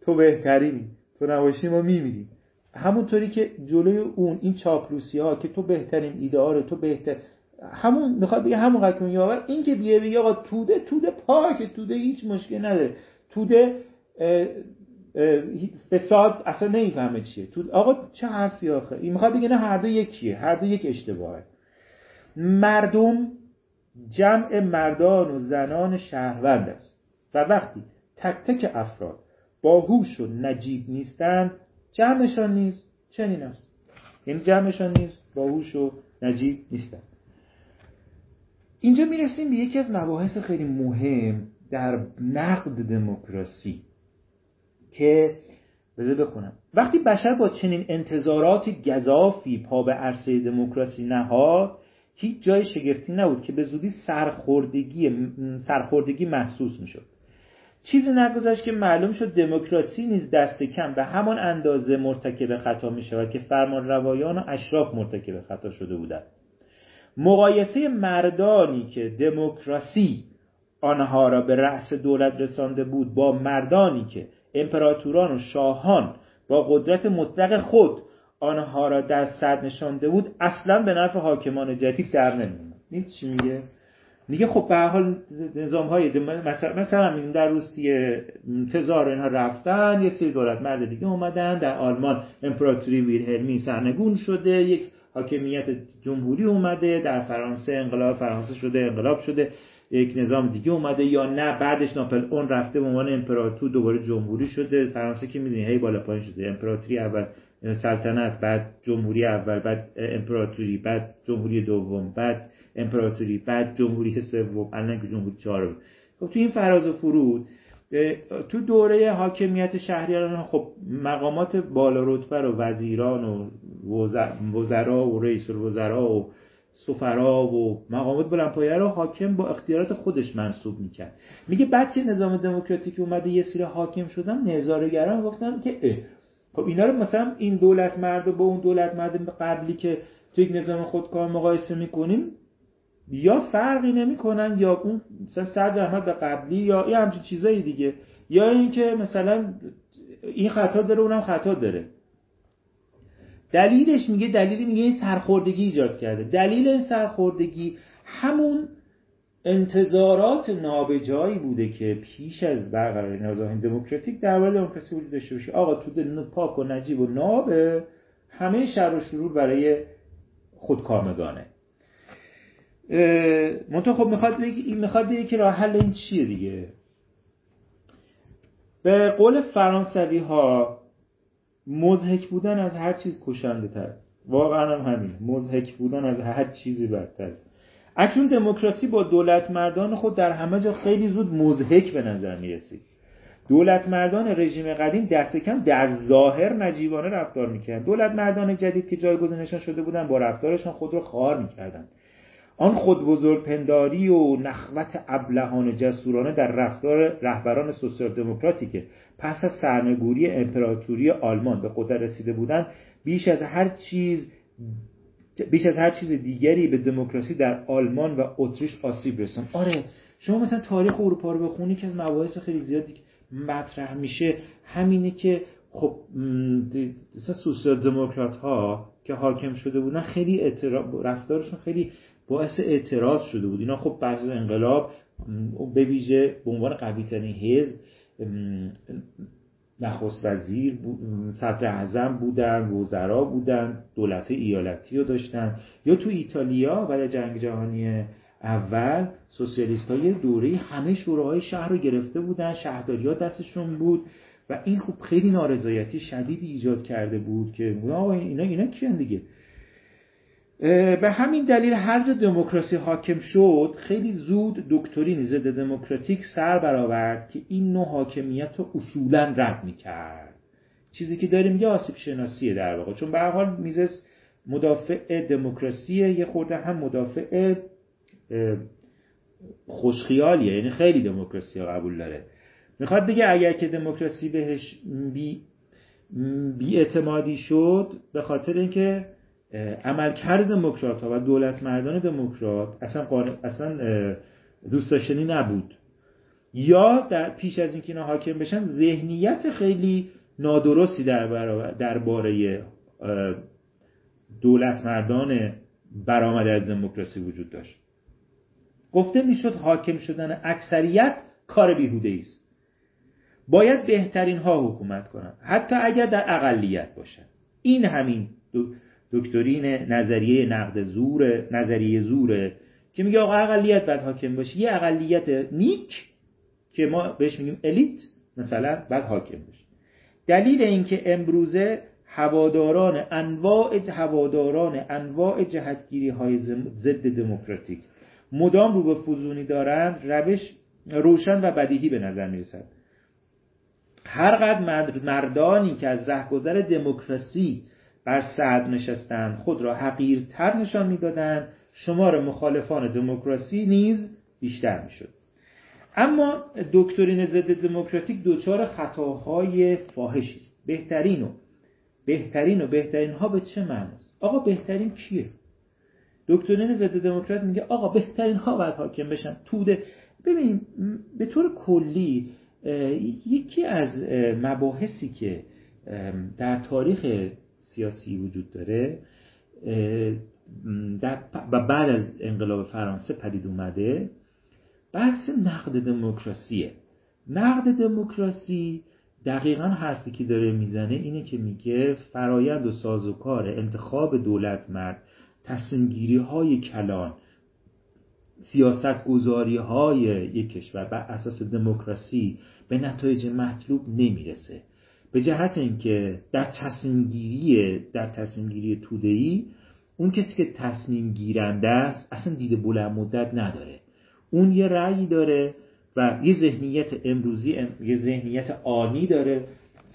[SPEAKER 1] تو بهترینی. تو نباشی ما میمیریم همونطوری که جلوی اون این چاپلوسی ها که تو بهترین ایده تو بهتر همون می‌خواد بگه همون قد یاور این که بیه بگه آقا توده توده پاک توده هیچ مشکل نداره. توده فساد اصلا نمی‌فهمه چیه. تو آقا چه حرفی آخه؟ این می‌خواد بگه نه هر دو یکیه هر دو یک اشتباهه. مردم جمع مردان و زنان شهروند است. و وقتی تک تک افراد باهوش و نجیب نیستند جمعشان نیست چنین است. یعنی جمعشان نیست باهوش و نجیب نیستند اینجا می‌رسیم به یکی از مباحث خیلی مهم در نقد دموکراسی که بذار بخونم. وقتی بشر با چنین انتظارات گذافی پا به عرصه دموکراسی نهاد هیچ جای شگفتی نبود که به زودی سرخوردگی, سرخوردگی محسوس می‌شد. چیزی نگذشت که معلوم شد دموکراسی نیز دست کم به همان اندازه مرتکب خطا می شود که فرمان روایان و اشراف مرتکب خطا شده بودند. مقایسه مردانی که دموکراسی آنها را به رأس دولت رسانده بود با مردانی که امپراتوران و شاهان با قدرت مطلق خود آنها را در صد نشانده بود اصلا به نفع حاکمان جدید در نمیومد چی میگه؟ میگه خب به حال نظام های مثلا مثلا در روسیه تزار اینها رفتن یه سری دولت مرد دیگه اومدن در آلمان امپراتوری ویلهلمی سرنگون شده یک حاکمیت جمهوری اومده در فرانسه انقلاب فرانسه شده انقلاب شده یک نظام دیگه اومده یا نه بعدش ناپل اون رفته به عنوان امپراتور دوباره جمهوری شده. فرانسه که می‌دونی هی بالا پایین شده. امپراتوری اول سلطنت بعد جمهوری اول بعد امپراتوری بعد جمهوری دوم بعد امپراتوری بعد جمهوری سوم الان که جمهوری چهارم. خب تو این فراز و فرود تو دوره حاکمیت شهریاران خب مقامات بالا رتبه و وزیران و وزرا و رئیس الوزراء و سفرا و مقامات بلندپایه رو حاکم با اختیارات خودش منصوب می‌کرد. میگه بعد که نظام دموکراتیک اومده یه سری حاکم شدن نظارگران گفتن که اه خب اینا رو مثلا این دولت مرد با اون دولت مرد قبلی که تو یک نظام خودکار مقایسه می‌کنیم یا فرقی نمی‌کنن یا اون مثلا صد درصد به قبلی یا یه همچین چیزایی دیگه. یا اینکه مثلا این خطا داره اونم خطا داره. دلیلش میگه دلیلی میگه این سرخوردگی ایجاد کرده. دلیل این سرخوردگی همون انتظارات نابجایی بوده که پیش از برقراری نظام دموکراتیک درباره دموکراسی وجود داشته باشه. آقا تو دل پاک و نجیب و نابه همه شر و شرور برای خودکامگانه منطقه خب می‌خواد بگه می‌خواد بگه که راه حل این چیه دیگه. به قول فرانسوی ها مزهک بودن از هر چیز کشنده تر واقعا هم همین مزهک بودن از هر چیزی بدتر اکنون دموکراسی با دولت مردان خود در همه جا خیلی زود مزهک به نظر می رسید دولت مردان رژیم قدیم دست کم در ظاهر نجیبانه رفتار می‌کرد دولت مردان جدید که جایگزینشان شده بودند با رفتارشان خود را خار می‌کردند. آن خود بزرگ پنداری و نخوت ابلهان جسورانه در رفتار رهبران سوسیال دموکراتی پس از سرنگوری امپراتوری آلمان به قدرت رسیده بودند بیش از هر چیز بیش از هر چیز دیگری به دموکراسی در آلمان و اتریش آسیب رسان آره شما مثلا تاریخ اروپا رو بخونی که از مباحث خیلی زیادی مطرح میشه. همینه که خب مثلا سوسیال دموکرات ها که حاکم شده بودن خیلی رفتارشون خیلی باعث اعتراض شده بود. اینا خب بعد انقلاب به ویژه به عنوان قوی ترین حزب نخست وزیر صدر اعظم بودن وزرا بودن دولت ایالتی رو داشتن. یا تو ایتالیا بعد جنگ جهانی اول سوسیالیست های دوره همه شوراهای شهر رو گرفته بودن شهرداری ها دستشون بود و این خوب خیلی نارضایتی شدیدی ایجاد کرده بود که اینا اینا کیان دیگه؟ به همین دلیل هر جا دموکراسی حاکم شد خیلی زود دکترین ضد دموکراتیک سر برآورد که این نوع حاکمیت رو اصولا رد می‌کرد. چیزی که داریم یه آسیب شناسیه در واقع. چون به حال میزس مدافع دموکراسیه یه خورده هم مدافع خوشخیالیه. یعنی خیلی دموکراسی قبول داره. می‌خواد بگه اگر که دموکراسی بهش بی, بی اعتمادی شد به خاطر اینکه عملکرد دموکرات ها و دولت مردان دموکرات اصلا, اصلا دوست داشتنی نبود. یا در پیش از اینکه اینا حاکم بشن ذهنیت خیلی نادرستی در درباره دولت مردان برآمده از دموکراسی وجود داشت. گفته می‌شد حاکم شدن اکثریت کار بیهوده است. باید بهترین ها حکومت کنند حتی اگر در اقلیت باشند این همین دکترین نظریه نقد زور نظریه زوره که میگه آقا اقلیت باید حاکم باشه یه اقلیت نیک که ما بهش میگیم الیت مثلا بعد حاکم باشه دلیل اینکه امروزه هواداران انواع هواداران انواع جهتگیری های ضد دموکراتیک مدام رو به فزونی دارند روش روشن و بدیهی به نظر می‌رسد. هر مردانی که از رهگذر دموکراسی بر صد نشستند خود را حقیرتر نشان می‌دادند. شمار مخالفان دموکراسی نیز بیشتر می‌شد. اما دکترین ضد دموکراتیک دچار خطاهای فاحشی است. بهترین و بهترین و بهترین ها به چه معناست؟ آقا بهترین کیه؟ دکترین ضد دموکرات میگه آقا بهترین ها باید حاکم بشن. توده. ببین به طور کلی یکی از مباحثی که در تاریخ سیاسی وجود داره و بعد از انقلاب فرانسه پدید اومده. بحث نقد دموکراسیه. نقد دموکراسی دقیقا حرفی که داره می‌زنه اینه که میگه فرایند و سازوکار انتخاب دولت مرد تصمیمگیری های کلان سیاست گذاری های یک کشور بر اساس دموکراسی به نتایج مطلوب نمی‌رسه. به جهت اینکه در تصمیم گیری در تصمیم گیری توده‌ای اون کسی که تصمیم گیرنده است اصلا دیده بلند مدت نداره. اون یه رأی داره و یه ذهنیت امروزی یه ذهنیت آنی داره.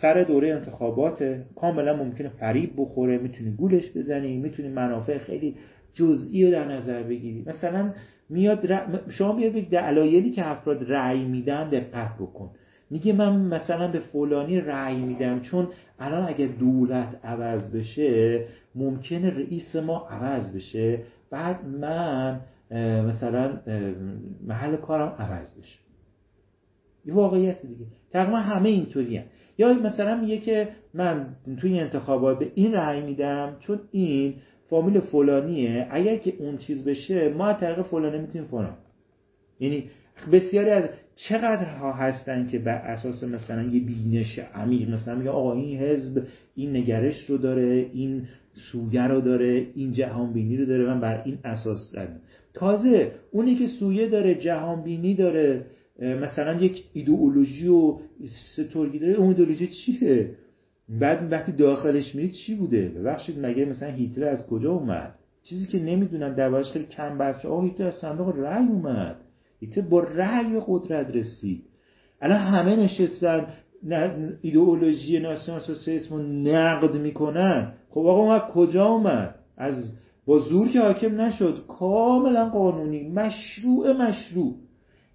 [SPEAKER 1] سر دوره انتخابات کاملا ممکنه فریب بخوره می‌تونی گولش بزنی می‌تونی منافع خیلی جزئی رو در نظر بگیری. مثلا میاد شما بیا بگید دلایلی که افراد رأی میدن دقت بکن. میگه من مثلا به فلانی رأی میدم چون الان اگر دولت عوض بشه ممکنه رئیس ما عوض بشه. بعد من مثلا محل کارم عوض بشه. یه واقعیت دیگه. تقریبا همه اینطوری یا مثلا میگه که من توی انتخابات به این رأی میدم چون این فامیل فلانیه. اگر که اون چیز بشه ما از طریق فلانه می‌تونیم فلان یعنی بسیاری از چقدر ها هستن که بر اساس مثلا یه بینش عمیق مثلا میگه آقا این حزب این نگرش رو داره این سویه رو داره این جهان بینی رو داره من بر این اساس دارم. تازه اونی که سویه داره جهان بینی داره مثلا یک ایدئولوژی و سترگی داره اون ایدئولوژی چیه؟ بعد وقتی داخلش میرید چی بوده؟ ببخشید مگه مثلا هیتلر از کجا اومد؟ چیزی که نمی‌دونن دربارش خیلی کم بحث آقا هیتلر از صندوق رأی اومد. هیتلر با رأی به قدرت رسید. الان همه نشستن ایدئولوژی ناسیونال سوسیالیسم رو نقد می‌کنن. خب آقا اومد کجا اومد؟ از با زور که حاکم نشد. کاملا قانونی. مشروع مشروع.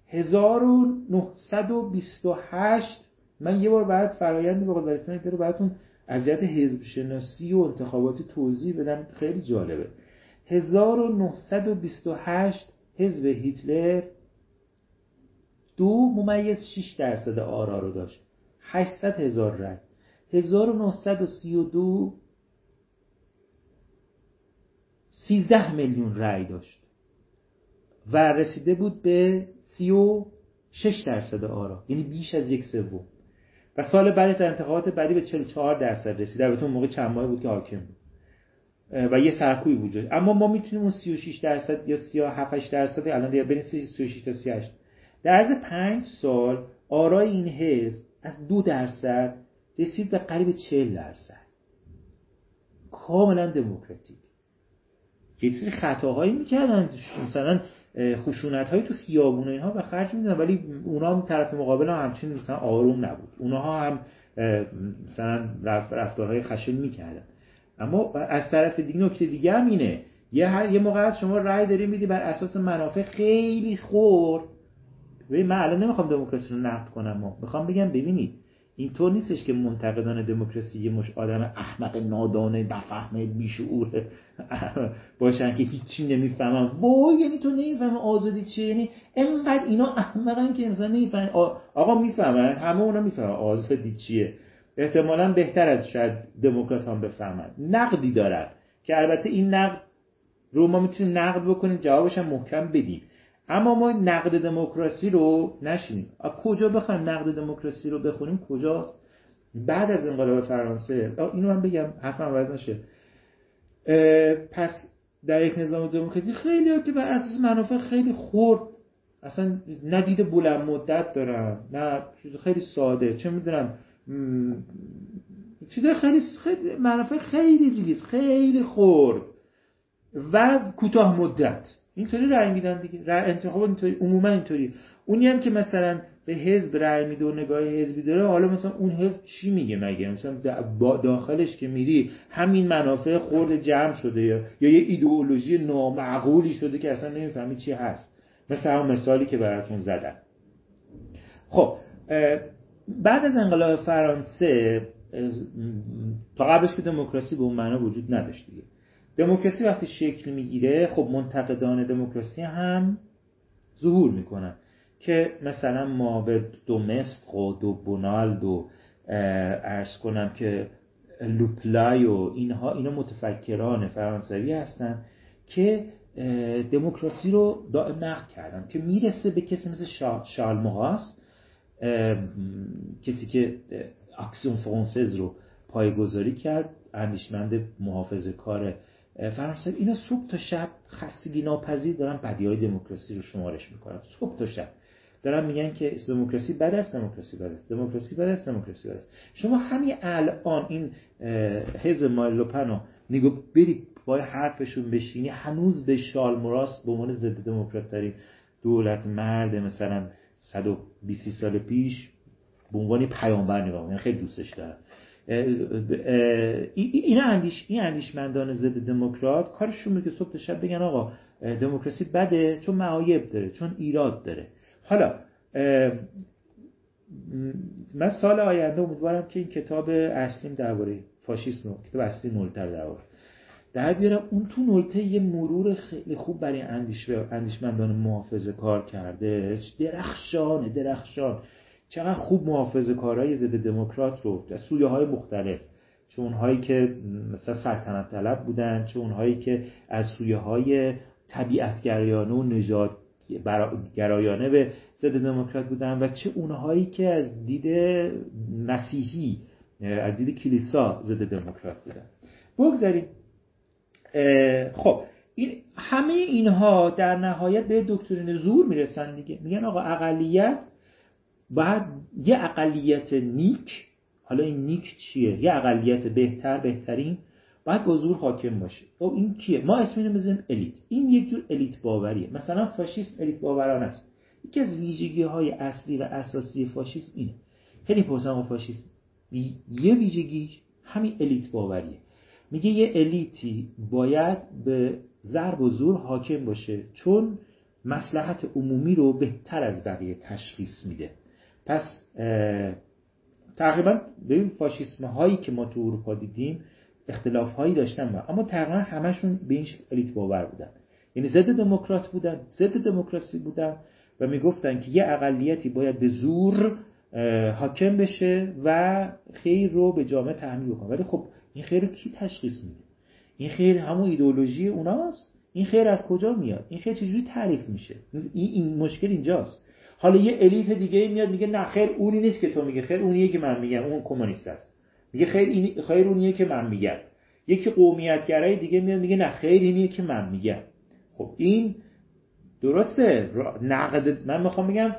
[SPEAKER 1] 1928 من یه بار بعد فرایند به قدرتان داره براتون از جهت حزب شناسی و انتخاباتی توضیح بدم. خیلی جالبه. 1928 حزب هیتلر دو ممیز 6 درصد آرا رو داشت. 800 هزار رای 1932 13 میلیون رای داشت. و رسیده بود به 36 درصد آرا. یعنی بیش از یک سوم. و سال بعد از انتخابات بعدی به 44 درصد رسید البته اون موقع چند ماه بود که حاکم بود. و یه سرکوی وجود اما ما می‌تونیم اون 36 درصد یا 37 درصد الان دیگه بین 36 تا 38 در عرض 5 سال آرای این حزب از دو درصد رسید به قریب 40 درصد. کاملا دموکراتیک. یه سری خطاهایی می‌کردن مثلا خشونت هایی تو خیابون اینها به خرج میدن ولی اونا هم طرف مقابل هم همچین مثلا آروم نبود. اونها هم مثلا رفتارهای خشن می‌کردن. اما از طرف دیگه نکته دیگه هم اینه یه, یه موقع از شما رأی داری میدی بر اساس منافع خیلی خور ببین من الان نمی‌خوام دموکراسی رو نقد کنم می‌خوام بگم ببینید اینطور نیستش که منتقدان دموکراسی یه مش آدم احمق نادانه نفهمه بیشعور باشن که هیچی نمی‌فهمن. وای یعنی تو نمی‌فهمه آزادی چیه؟ یعنی انقدر اینا احمقن که مثلا نمی‌فهمن آقا می‌فهمن همه اونا می‌فهمن آزادی چیه. احتمالا بهتر از شاید دموکرات هم بفهمن. نقدی دارن که البته این نقد رو ما می‌تونیم نقد بکنیم جوابش هم محکم بدیم. اما ما نقد دموکراسی رو نشینیم. کجا بخوایم نقد دموکراسی رو بخونیم؟ کجاست؟ بعد از انقلاب فرانسه. اینو من بگم. حرفم عوض نشه. پس در یک نظام دموکراسی خیلی که بر اساس منافع خیلی خورد اصلا ندید بلند مدت دارن نه خیلی ساده. چه می‌دونم؟ چیز خیلی خیلی منافع خیلی ریلیز خیلی خورد و کوتاه مدت. اینطوری رأی میدن دیگه. رأی انتخاب اینطوری عموما اینطوری. اونی هم که مثلا به حزب رأی میده و نگاه حزبی داره حالا مثلا اون حزب چی میگه مگه؟ مثلا داخلش که میری همین منافع خورد جمع شده یا یا یه ایدئولوژی نامعقولی شده که اصلا نمی‌فهمی چی هست. مثل همون مثالی که براتون زدم. خب بعد از انقلاب فرانسه تا قبلش که دموکراسی به اون معنا وجود نداشت دیگه. دموکراسی وقتی شکل می‌گیره خب منتقدان دموکراسی هم ظهور می‌کنن که مثلا ما به دومست و دو بونالد و ارز کنم که لوپلای و اینها اینا متفکران فرانسوی هستن که دموکراسی رو دائم نقد کردن که می‌رسه به کسی مثل شالمغاس کسی که اکسیون فرانسز رو پایگذاری کرد اندیشمند محافظ کار فرانسه اینا صبح تا شب خستگی ناپذیر دارن بدی های دموکراسی رو شمارش می‌کنن. صبح تا شب. دارن میگن که دموکراسی بد است دموکراسی بد است. دموکراسی بد است دموکراسی بد است. شما همین الان این حزب مایلوپن رو نگو بری با حرفشون بشینی. هنوز به شال مراست به عنوان ضد دموکرات ترین دولت مرد مثلا 120 سال پیش به عنوان پیامبر نگاه خیلی دوستش دارم. این اندیش این اندیشمندان ضد دموکرات کارشون که صبح شب بگن آقا دموکراسی بده چون معایب داره چون ایراد داره. حالا من سال آینده امیدوارم که این کتاب اصلیم درباره فاشیسم کتاب اصلی نولتر درباره. در بیارم اون تو نولته یه مرور خیلی خوب برای اندیش اندیشمندان محافظه کار کرده. درخشانه درخشان. چقدر خوب محافظه کارهای ضد دموکرات رو از سویه های مختلف چه اونهایی که مثلا سلطنت طلب بودن چه اونهایی که از سویه های طبیعتگرایانه و نجات گرایانه به ضد دموکرات بودن و چه اونهایی که از دید مسیحی از دید کلیسا ضد دموکرات بودن. بگذاریم. خب این همه اینها در نهایت به دکترین زور می‌رسن دیگه. میگن آقا اقلیت بعد یه اقلیت نیک حالا این نیک چیه؟ یه اقلیت بهتر بهترین باید با زور حاکم باشه. خب این کیه؟ ما اسم اینو بزنیم الیت. این یک جور الیت باوریه. مثلا فاشیسم الیت باوران است. یکی از ویژگی های اصلی و اساسی فاشیسم اینه. خیلی پرسن فاشیسم یه ویژگی همین الیت باوریه. میگه یه الیتی باید به ضرب و زور حاکم باشه چون مسلحت عمومی رو بهتر از بقیه تشخیص میده. پس تقریبا ببین فاشیسم هایی که ما تو اروپا دیدیم اختلاف هایی داشتن اما تقریبا همشون به این الیت باور بودن. یعنی ضد دموکرات بودن ضد دموکراسی بودن و می‌گفتن که یه اقلیتی باید به زور حاکم بشه و خیر رو به جامعه تحمیل بکنه. ولی خب این خیر رو کی تشخیص میده؟ این خیر همون ایدئولوژی اوناست. این خیر از کجا میاد؟ این خیر چجوری تعریف میشه؟ این, این مشکل اینجاست. حالا یه الیت دیگه میاد میگه نه خیر اونی نیست که تو میگه خیر اونیه که من میگم اون کمونیست است. میگه خیر این خیر اونیه که من میگم. یکی قومیتگرای دیگه میاد میگه نه خیر اینیه که من میگم. خب این درسته. نقد من می‌خوام بگم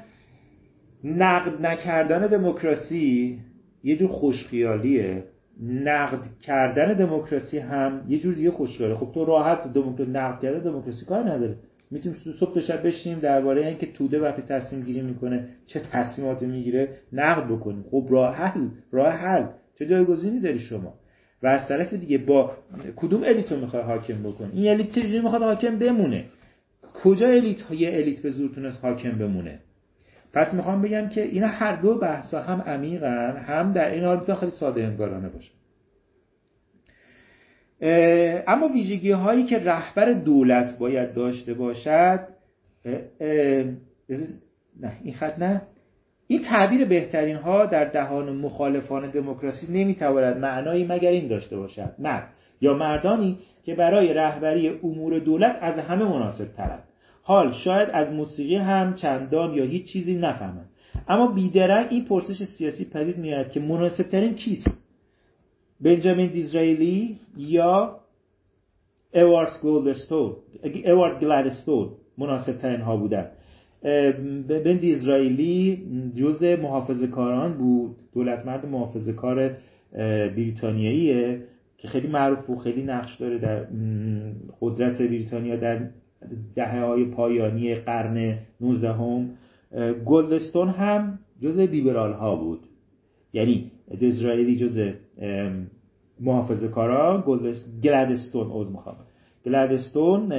[SPEAKER 1] نقد نکردن دموکراسی یه جور خوشخیالیه. نقد کردن دموکراسی هم یه جور دیگه خوشخیاله. خب تو راحت دموکراسی نقد کردن دموکراسی کار نداره. می‌تونیم صبح تا شب بشینیم درباره اینکه توده وقتی تصمیم گیری می‌کنه چه تصمیماتی می‌گیره نقد بکنیم. خب راه حل راه حل. چه جایگزینی داری شما؟ و از طرف دیگه با کدوم الیت رو می‌خوای حاکم بکنی؟ این الیت چجوری می‌خواد حاکم بمونه؟ کجا الیت یه الیت به زور تونست حاکم بمونه؟ پس می‌خوام بگم که اینا هر دو بحثا هم عمیقن هم در این حال خیلی ساده انگارانه باشه اما ویژگی هایی که رهبر دولت باید داشته باشد نه این خط نه. این تعبیر بهترین ها در دهان مخالفان دموکراسی نمی‌تواند معنایی مگر این داشته باشد. نه. یا مردانی که برای رهبری امور دولت از همه مناسب ترند. حال شاید از موسیقی هم چندان یا هیچ چیزی نفهمند. اما بیدرنگ این پرسش سیاسی پدید میاد که مناسب ترین کیست؟ بنجامین دیزرائیلی یا اوارد گولدستون اوارد گلادستون مناسب ترین ها بودن. بن دیزرائیلی جز محافظ کاران بود. دولت مرد محافظ کار بریتانیاییه که خیلی معروف و خیلی نقش داره در قدرت بریتانیا در دهه های پایانی قرن 19 هم گلدستون هم جز لیبرال ها بود. یعنی دیزرائیلی جز محافظه کاران گلدستون اوز می‌خوام. گلدستون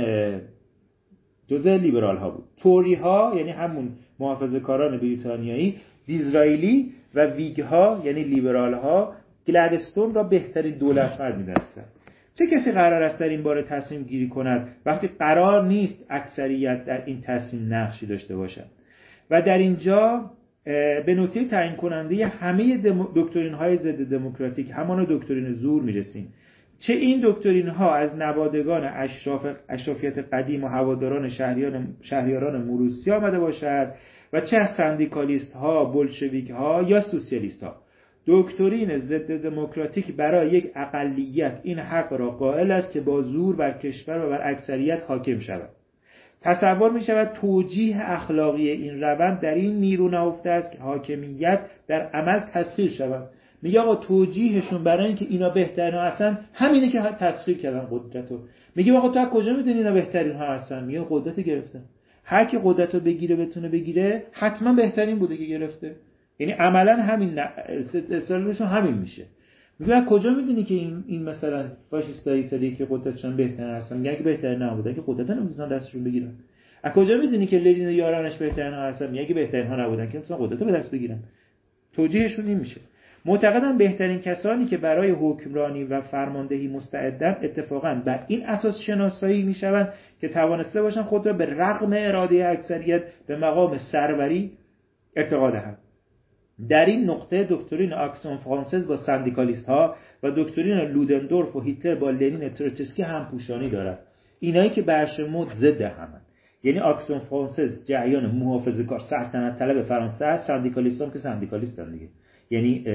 [SPEAKER 1] جزء لیبرال ها بود. توری ها یعنی همون محافظه کاران بریتانیایی دیزرائیلی و ویگ ها یعنی لیبرال ها گلدستون را بهترین دولت مرد می‌دانستند چه کسی قرار است در این باره تصمیم گیری کند؟ وقتی قرار نیست اکثریت در این تصمیم نقشی داشته باشد و در اینجا به نکته تعیین کننده همه دکترین های ضد دموکراتیک همان دکترین زور می‌رسیم. چه این دکترین ها از نوادگان اشراف اشرافیت قدیم و هواداران شهریان شهریاران موروسی آمده باشد و چه از سندیکالیست ها بلشویک ها یا سوسیالیست ها دکترین ضد دموکراتیک برای یک اقلیت این حق را قائل است که با زور بر کشور و بر اکثریت حاکم شود. تصور می شود توجیه اخلاقی این روند در این نیرو نهفته است که حاکمیت در عمل تسخیر شود. میگه آقا توجیهشون برای اینکه اینا بهترین هستن همینه که تسخیر کردن قدرت رو. میگه آقا تو از کجا می‌دونی اینا بهترین ها هستن؟ میگه قدرت گرفتن. هر کی قدرت رو بگیره بتونه بگیره حتما بهترین بوده که گرفته. یعنی عملا همین استرالشون همین میشه. از کجا می‌دونی که این این مثلا فاشیستای ایتالیا که قدرتشون بهترین هستن؟ اگه بهترین نبوده که قدرت نمی‌تونن دستشون بگیرن. از کجا می‌دونی که لنین و یارانش بهترین ها هستن؟ میگه بهترین ها نبودن که می‌تونن قدرت رو به دست بگیرن. توجیهشون این میشه. معتقدن بهترین کسانی که برای حکمرانی و فرماندهی مستعدن اتفاقا بر این اساس شناسایی می‌شوند که توانسته باشن خود را به رغم اراده اکثریت به مقام سروری ارتقا دهند. در این نقطه دکترین آکسون فرانسز با سندیکالیست ها و دکترین لودندورف و هیتلر با لنین تروتسکی هم پوشانی دارد. اینایی که برشمرد ضد همن. یعنی آکسون فرانسز جریان محافظه کار سلطنت طلب فرانسه است سندیکالیست هم که سندیکالیست هم دیگه. یعنی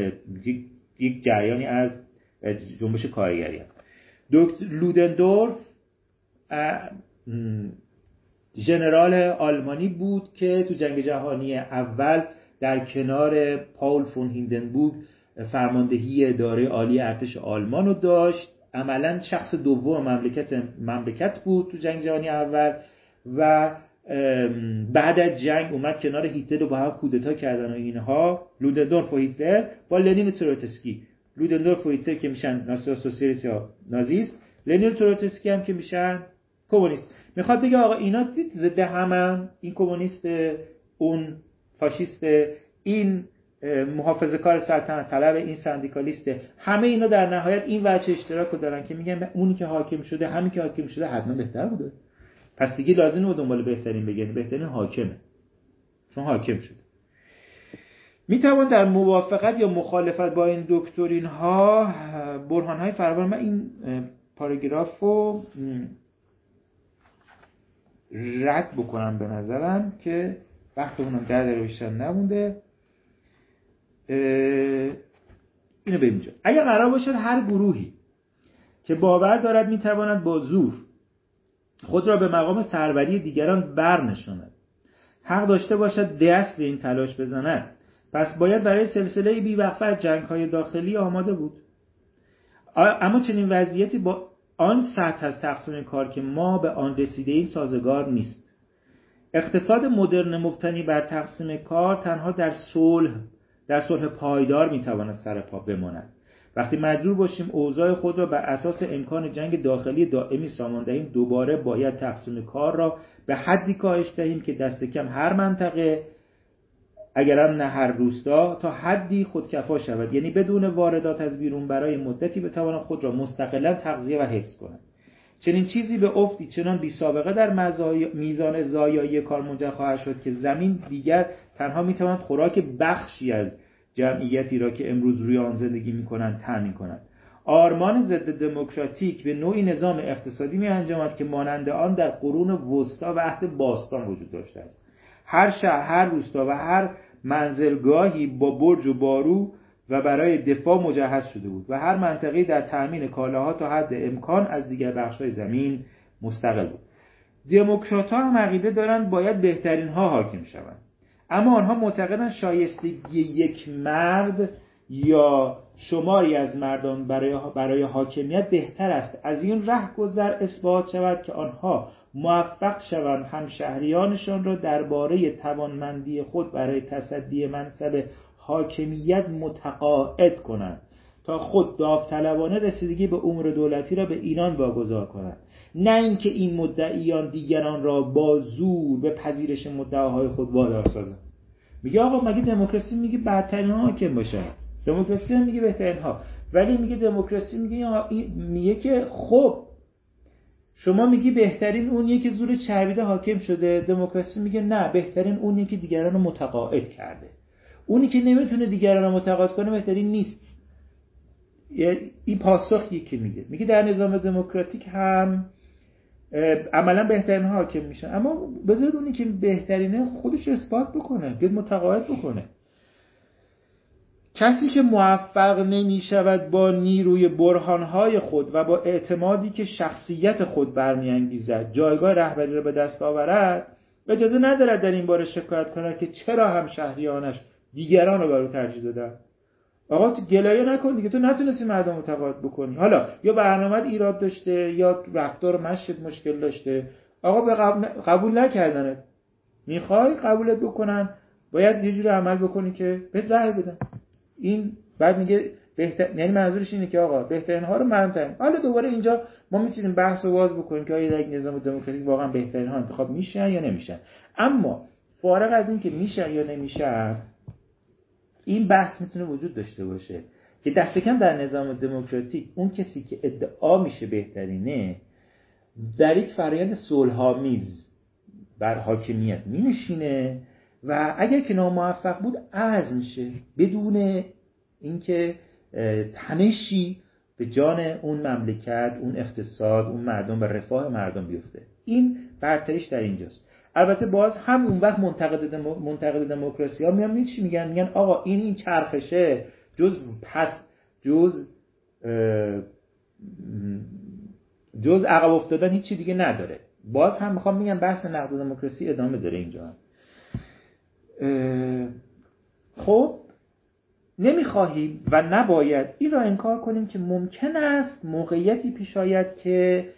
[SPEAKER 1] یک جریانی از جنبش کارگری هست دکتر لودندورف ژنرال آلمانی بود که تو جنگ جهانی اول در کنار پاول فون هیندنبورگ فرماندهی اداره عالی ارتش آلمان رو داشت. عملا شخص دوم مملکت مملکت بود تو جنگ جهانی اول و بعد از جنگ اومد کنار هیتلر با هم کودتا کردن و اینها. لودندورف و هیتلر با لنین تروتسکی. لودندورف و هیتلر که میشن ناسیونال سوسیالیست یا نازیست لنین تروتسکی هم که میشن کمونیست. می‌خواد بگه آقا اینا دید ضد همن این کمونیست اون فاشیست این محافظه کار سلطنت طلب این سندیکالیست. همه اینا در نهایت این وجه اشتراک رو دارن که میگن اونی که حاکم شده همین که حاکم شده حتما بهتر بوده. پس دیگه لازم رو دنبال بهترین بگن بهترین حاکمه. چون حاکم شده. می‌توان در موافقت یا مخالفت با این دکترین ها برهان های فراوان. من این پاراگراف رو رد بکنم به نظرم که وقتمونم ده داره بیشتر نمونده. اینو بریم اینجا. اگر قرار باشد هر گروهی که باور دارد می‌تواند با زور خود را به مقام سروری دیگران برنشاند حق داشته باشد دست به این تلاش بزند. پس باید برای سلسله بیوقفه از جنگ های داخلی آماده بود. اما چنین وضعیتی با آن سطح از تقسیم کار که ما به آن رسیده این سازگار نیست. اقتصاد مدرن مبتنی بر تقسیم کار تنها در صلح در صلح پایدار می‌تواند سر پا بماند. وقتی مجبور باشیم اوضاع خود را بر اساس امکان جنگ داخلی دائمی سامان دهیم دوباره باید تقسیم کار را به حدی کاهش دهیم که دست کم هر منطقه اگرم نه هر روستا تا حدی خودکفا شود. یعنی بدون واردات از بیرون برای مدتی بتواند خود را مستقلا تغذیه و حفظ کند چنین چیزی به افتی چنان بی سابقه در میزان زایایی کار منجر خواهد شد که زمین دیگر تنها می‌تواند خوراک بخشی از جمعیتی را که امروز روی آن زندگی می‌کنند تامین کند. آرمان ضد دموکراتیک به نوعی نظام اقتصادی می انجامد که مانند آن در قرون وسطا و عهد باستان وجود داشته است. هر شهر هر روستا و هر منزلگاهی با برج و بارو و برای دفاع مجهز شده بود و هر منطقه در تأمین کالاها تا حد امکان از دیگر بخشهای زمین مستقل بود. دموکرات ها هم عقیده دارند باید بهترین ها حاکم شوند. اما آنها معتقدند شایستگی یک مرد یا شماری از مردان برای, برای حاکمیت بهتر است. از این ره گذر اثبات شود که آنها موفق شوند همشهریانشان را درباره توانمندی خود برای تصدی منصب حاکمیت متقاعد کنند تا خود داوطلبانه رسیدگی به امور دولتی را به اینان واگذار کنند نه اینکه این مدعیان دیگران را با زور به پذیرش مدعاهای خود وادار سازند. میگه آقا مگه دموکراسی میگه بدترین ها حاکم باشن؟ دموکراسی میگه بهترین ها. ولی میگه دموکراسی میگه میگه که خب شما میگی بهترین اونیه که زور چربیده حاکم شده دموکراسی میگه نه بهترین اونیه که دیگران رو متقاعد کرده. اونی که نمی‌تونه دیگران رو متقاعد کنه بهترین نیست. این پاسخی که میگه. میگه در نظام دموکراتیک هم عملا بهترین حاکم میشن. اما بذارید اونی که بهترینه خودش اثبات بکنه بیاد متقاعد بکنه. کسی که موفق نمی شود با نیروی برهانهای خود و با اعتمادی که شخصیت خود برمیانگیزد جایگاه رهبری را به دست آورد اجازه ندارد در این باره شکایت کند که چرا هم شهریانش دیگران رو بر او ترجیح دادن. آقا تو گلایه نکن دیگه. تو نتونستی مردم متقاعد بکنی. حالا یا برنامه ایراد داشته یا رفتار مشید مشکل داشته. آقا به قبول نکردنت. می‌خوای قبولت بکنن. باید یه جوری عمل بکنی که بهت رأی بدن. این بعد میگه بهتر یعنی منظورش اینه که آقا بهترین ها رو مهمترین حالا دوباره اینجا ما می‌تونیم بحث و باز بکنیم که آیا در نظام دموکراتیک واقعا بهترین ها انتخاب میشن یا نمیشن. اما فارغ از اینکه میشن یا نمیشن این بحث می‌تونه وجود داشته باشه که دست کم در نظام دموکراتیک اون کسی که ادعا میشه بهترینه در یک فرایند صلحآمیز بر حاکمیت مینشینه و اگر که ناموفق بود عزم میشه بدون اینکه تنشی به جان اون مملکت اون اقتصاد اون مردم و رفاه مردم بیفته. این برتریش در اینجاست. البته باز هم اون وقت منتقد, منتقد دموکراسی ها میان چی میگن؟ میگن آقا این این چرخشه جز پس جز جز عقب افتادن هیچی دیگه نداره. باز هم می‌خوام میگم بحث نقد دموکراسی ادامه داره اینجا. خب نمی‌خواهیم و نباید این را انکار کنیم که ممکن است موقعیتی پیش آید که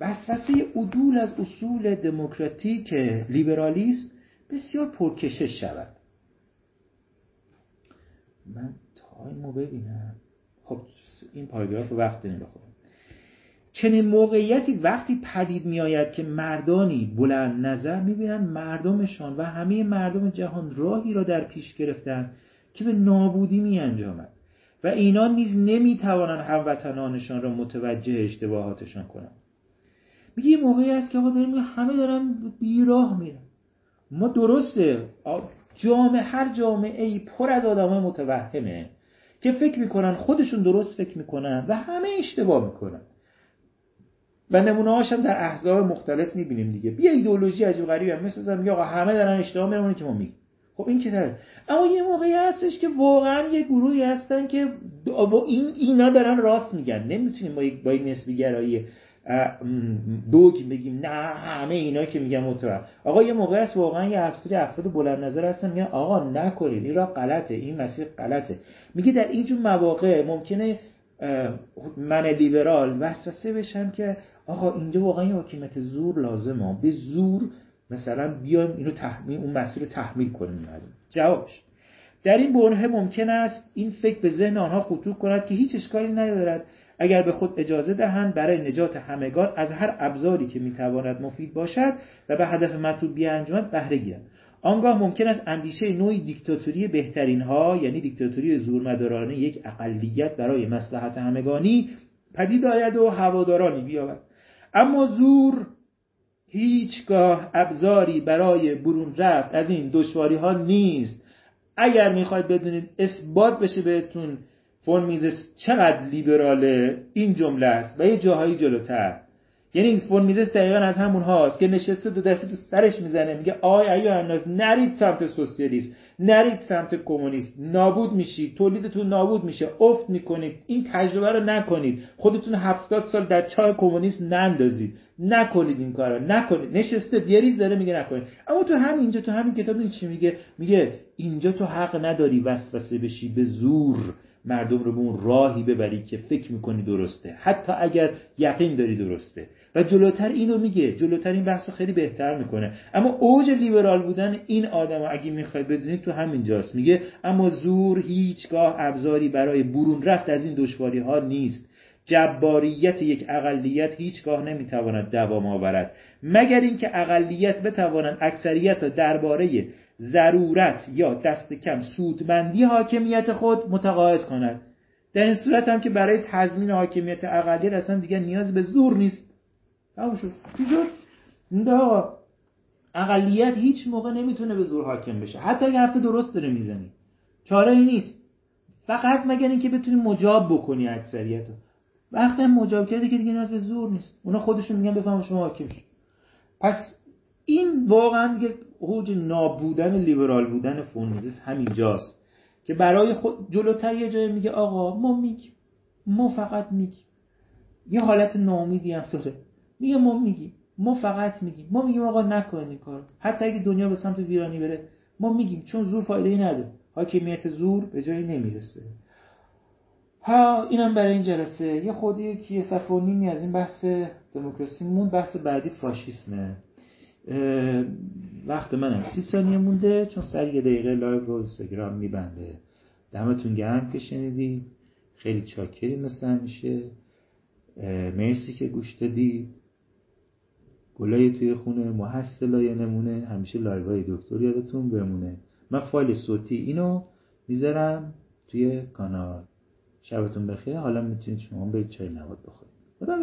[SPEAKER 1] وسوسه عدول از اصول دموکراتیک لیبرالیسم بسیار پرکشش شود. من تایمو ببینم. خب این پاراگراف وقت نمی‌خورم چنین موقعیتی وقتی پدید میآید که مردانی بلند نظر می‌بینند مردمشان و همه مردم جهان راهی را در پیش گرفتن که به نابودی می انجامد و اینا نیز نمی‌توانند هموطنانشان را متوجه اشتباهاتشان کنند. یه موقعی هست که آقا داریم همه دارن بیراه میرن. ما درسته. جامعه هر جامعه ای پر از آدم متوهمه که فکر می‌کنن خودشون درست فکر می‌کنن و همه اشتباه می‌کنن. و نمونه هاشم در احزاب مختلف می‌بینیم دیگه. بیا ایدئولوژی عجیب غریبی هم مثل میگه آقا همه دارن اشتباه میرن که ما میگیم. خب این که داره اما یه موقعی هستش که واقعا یه گروهی هستن که این اینا دارن راست میگن. نمی‌تونیم با یک با یک نسبی گرایی دوگ بگیم نه همه اینا که میگن متوجه آقا یه موقع است واقعا یه افسری افراد بلند نظر هستن میگن آقا نکنید این راه غلطه این مسیر غلطه. میگه در اینجور مواقع ممکنه من لیبرال وسوسه بشم که آقا اینجا واقعا یه حکیمت زور لازمه. به زور مثلا بیایم اینو تحمیل اون مسیر رو تحمیل کنیم. جوابش. در این بره ممکن است این فکر به ذهن آنها خطور کند که هیچ اشکالی ندارد اگر به خود اجازه دهند برای نجات همگان از هر ابزاری که می‌تواند مفید باشد و به هدف مطلوب بیانجامد بهره گیرند آنگاه ممکن است اندیشه نوعی دیکتاتوری بهترین ها یعنی دیکتاتوری زورمدارانه یک اقلیت برای مصلحت همگانی پدید آید و هوادارانی بیابد. اما زور هیچگاه ابزاری برای برون رفت از این دشواری ها نیست. اگر می‌خواید بدونید اثبات بشه بهتون فون میزس چقدر لیبراله این جمله است و یه جاهایی جلوتر. یعنی فون میزس دقیقا از همون هاست که نشسته دو دستی تو سرش می‌زنه میگه آی ایها الناس نرید سمت سوسیالیسم نرید سمت کمونیست نابود میشید تولیدتون نابود میشه. افت می‌کنید این تجربه رو نکنید. خودتون هفتاد سال در چاه کمونیست نندازید. نکنید این کارو نکنید. نشسته یه ریز داره میگه نکنید. اما تو همینجا تو همین کتاب چی میگه؟ میگه اینجا تو حق نداری وسوسه بشی به زور. مردم رو به اون راهی ببری که فکر می‌کنی درسته. حتی اگر یقین داری درسته. و جلوتر اینو میگه. جلوتر این بحث خیلی بهتر می‌کنه. اما اوج لیبرال بودن این آدم اگه می‌خواید بدونید تو همین جاست. میگه اما زور هیچگاه ابزاری برای برون رفت از این دشواری ها نیست. جباریت یک اقلیت هیچگاه نمی‌تواند دوام آورد. مگر اینکه اقلیت بتواند اکثریت را درباره ضرورت یا دست کم سودمندی حاکمیت خود متقاعد کند. در این صورت هم که برای تضمین حاکمیت اقلیت اصلا دیگه نیاز به زور نیست. تموم شد. چی شد؟ اقلیت هیچ موقع نمی‌تونه به زور حاکم بشه. حتی اگه حرف درست داره می‌زنی. چاره ای نیست. فقط مگر اینکه بتونی مجاب بکنی اکثریت وقتی هم مجاب کردی که دیگه نیاز به زور نیست. اونا خودشون میگن بفهم شما حاکم شد پس این واقعا دیگه اوج نابودن لیبرال بودن فونیزیس همینجاست که برای خود جلوتر یه جای میگه آقا ما میگیم. ما فقط میگیم. یه حالت ناامیدی هم داره. میگه ما میگیم. ما فقط میگیم. ما میگیم آقا نکنید این کارو. حتی اگه دنیا به سمت ویرانی بره ما میگیم چون زور فایده ای نداره حاکمیت زور به جایی نمی‌رسه. ها اینم برای این جلسه. یه خودی که یه صفحه نیمی از این بحث دموکراسی مون بحث بعدی فاشیسمه. وقت منم سی ثانیه مونده چون سر یه دقیقه live رو اینستاگرام میبنده. دمتون گرم که شنیدی. خیلی چاکری مثل همیشه مرسی که گوش دادی. گلای توی خونه محصلای نمونه. همیشه live های دکتر یادتون بمونه. من فایل صوتی اینو می‌ذارم توی کانال. شبتون بخیر. حالا می‌تونید شما برید چای نواد بخورید. خدا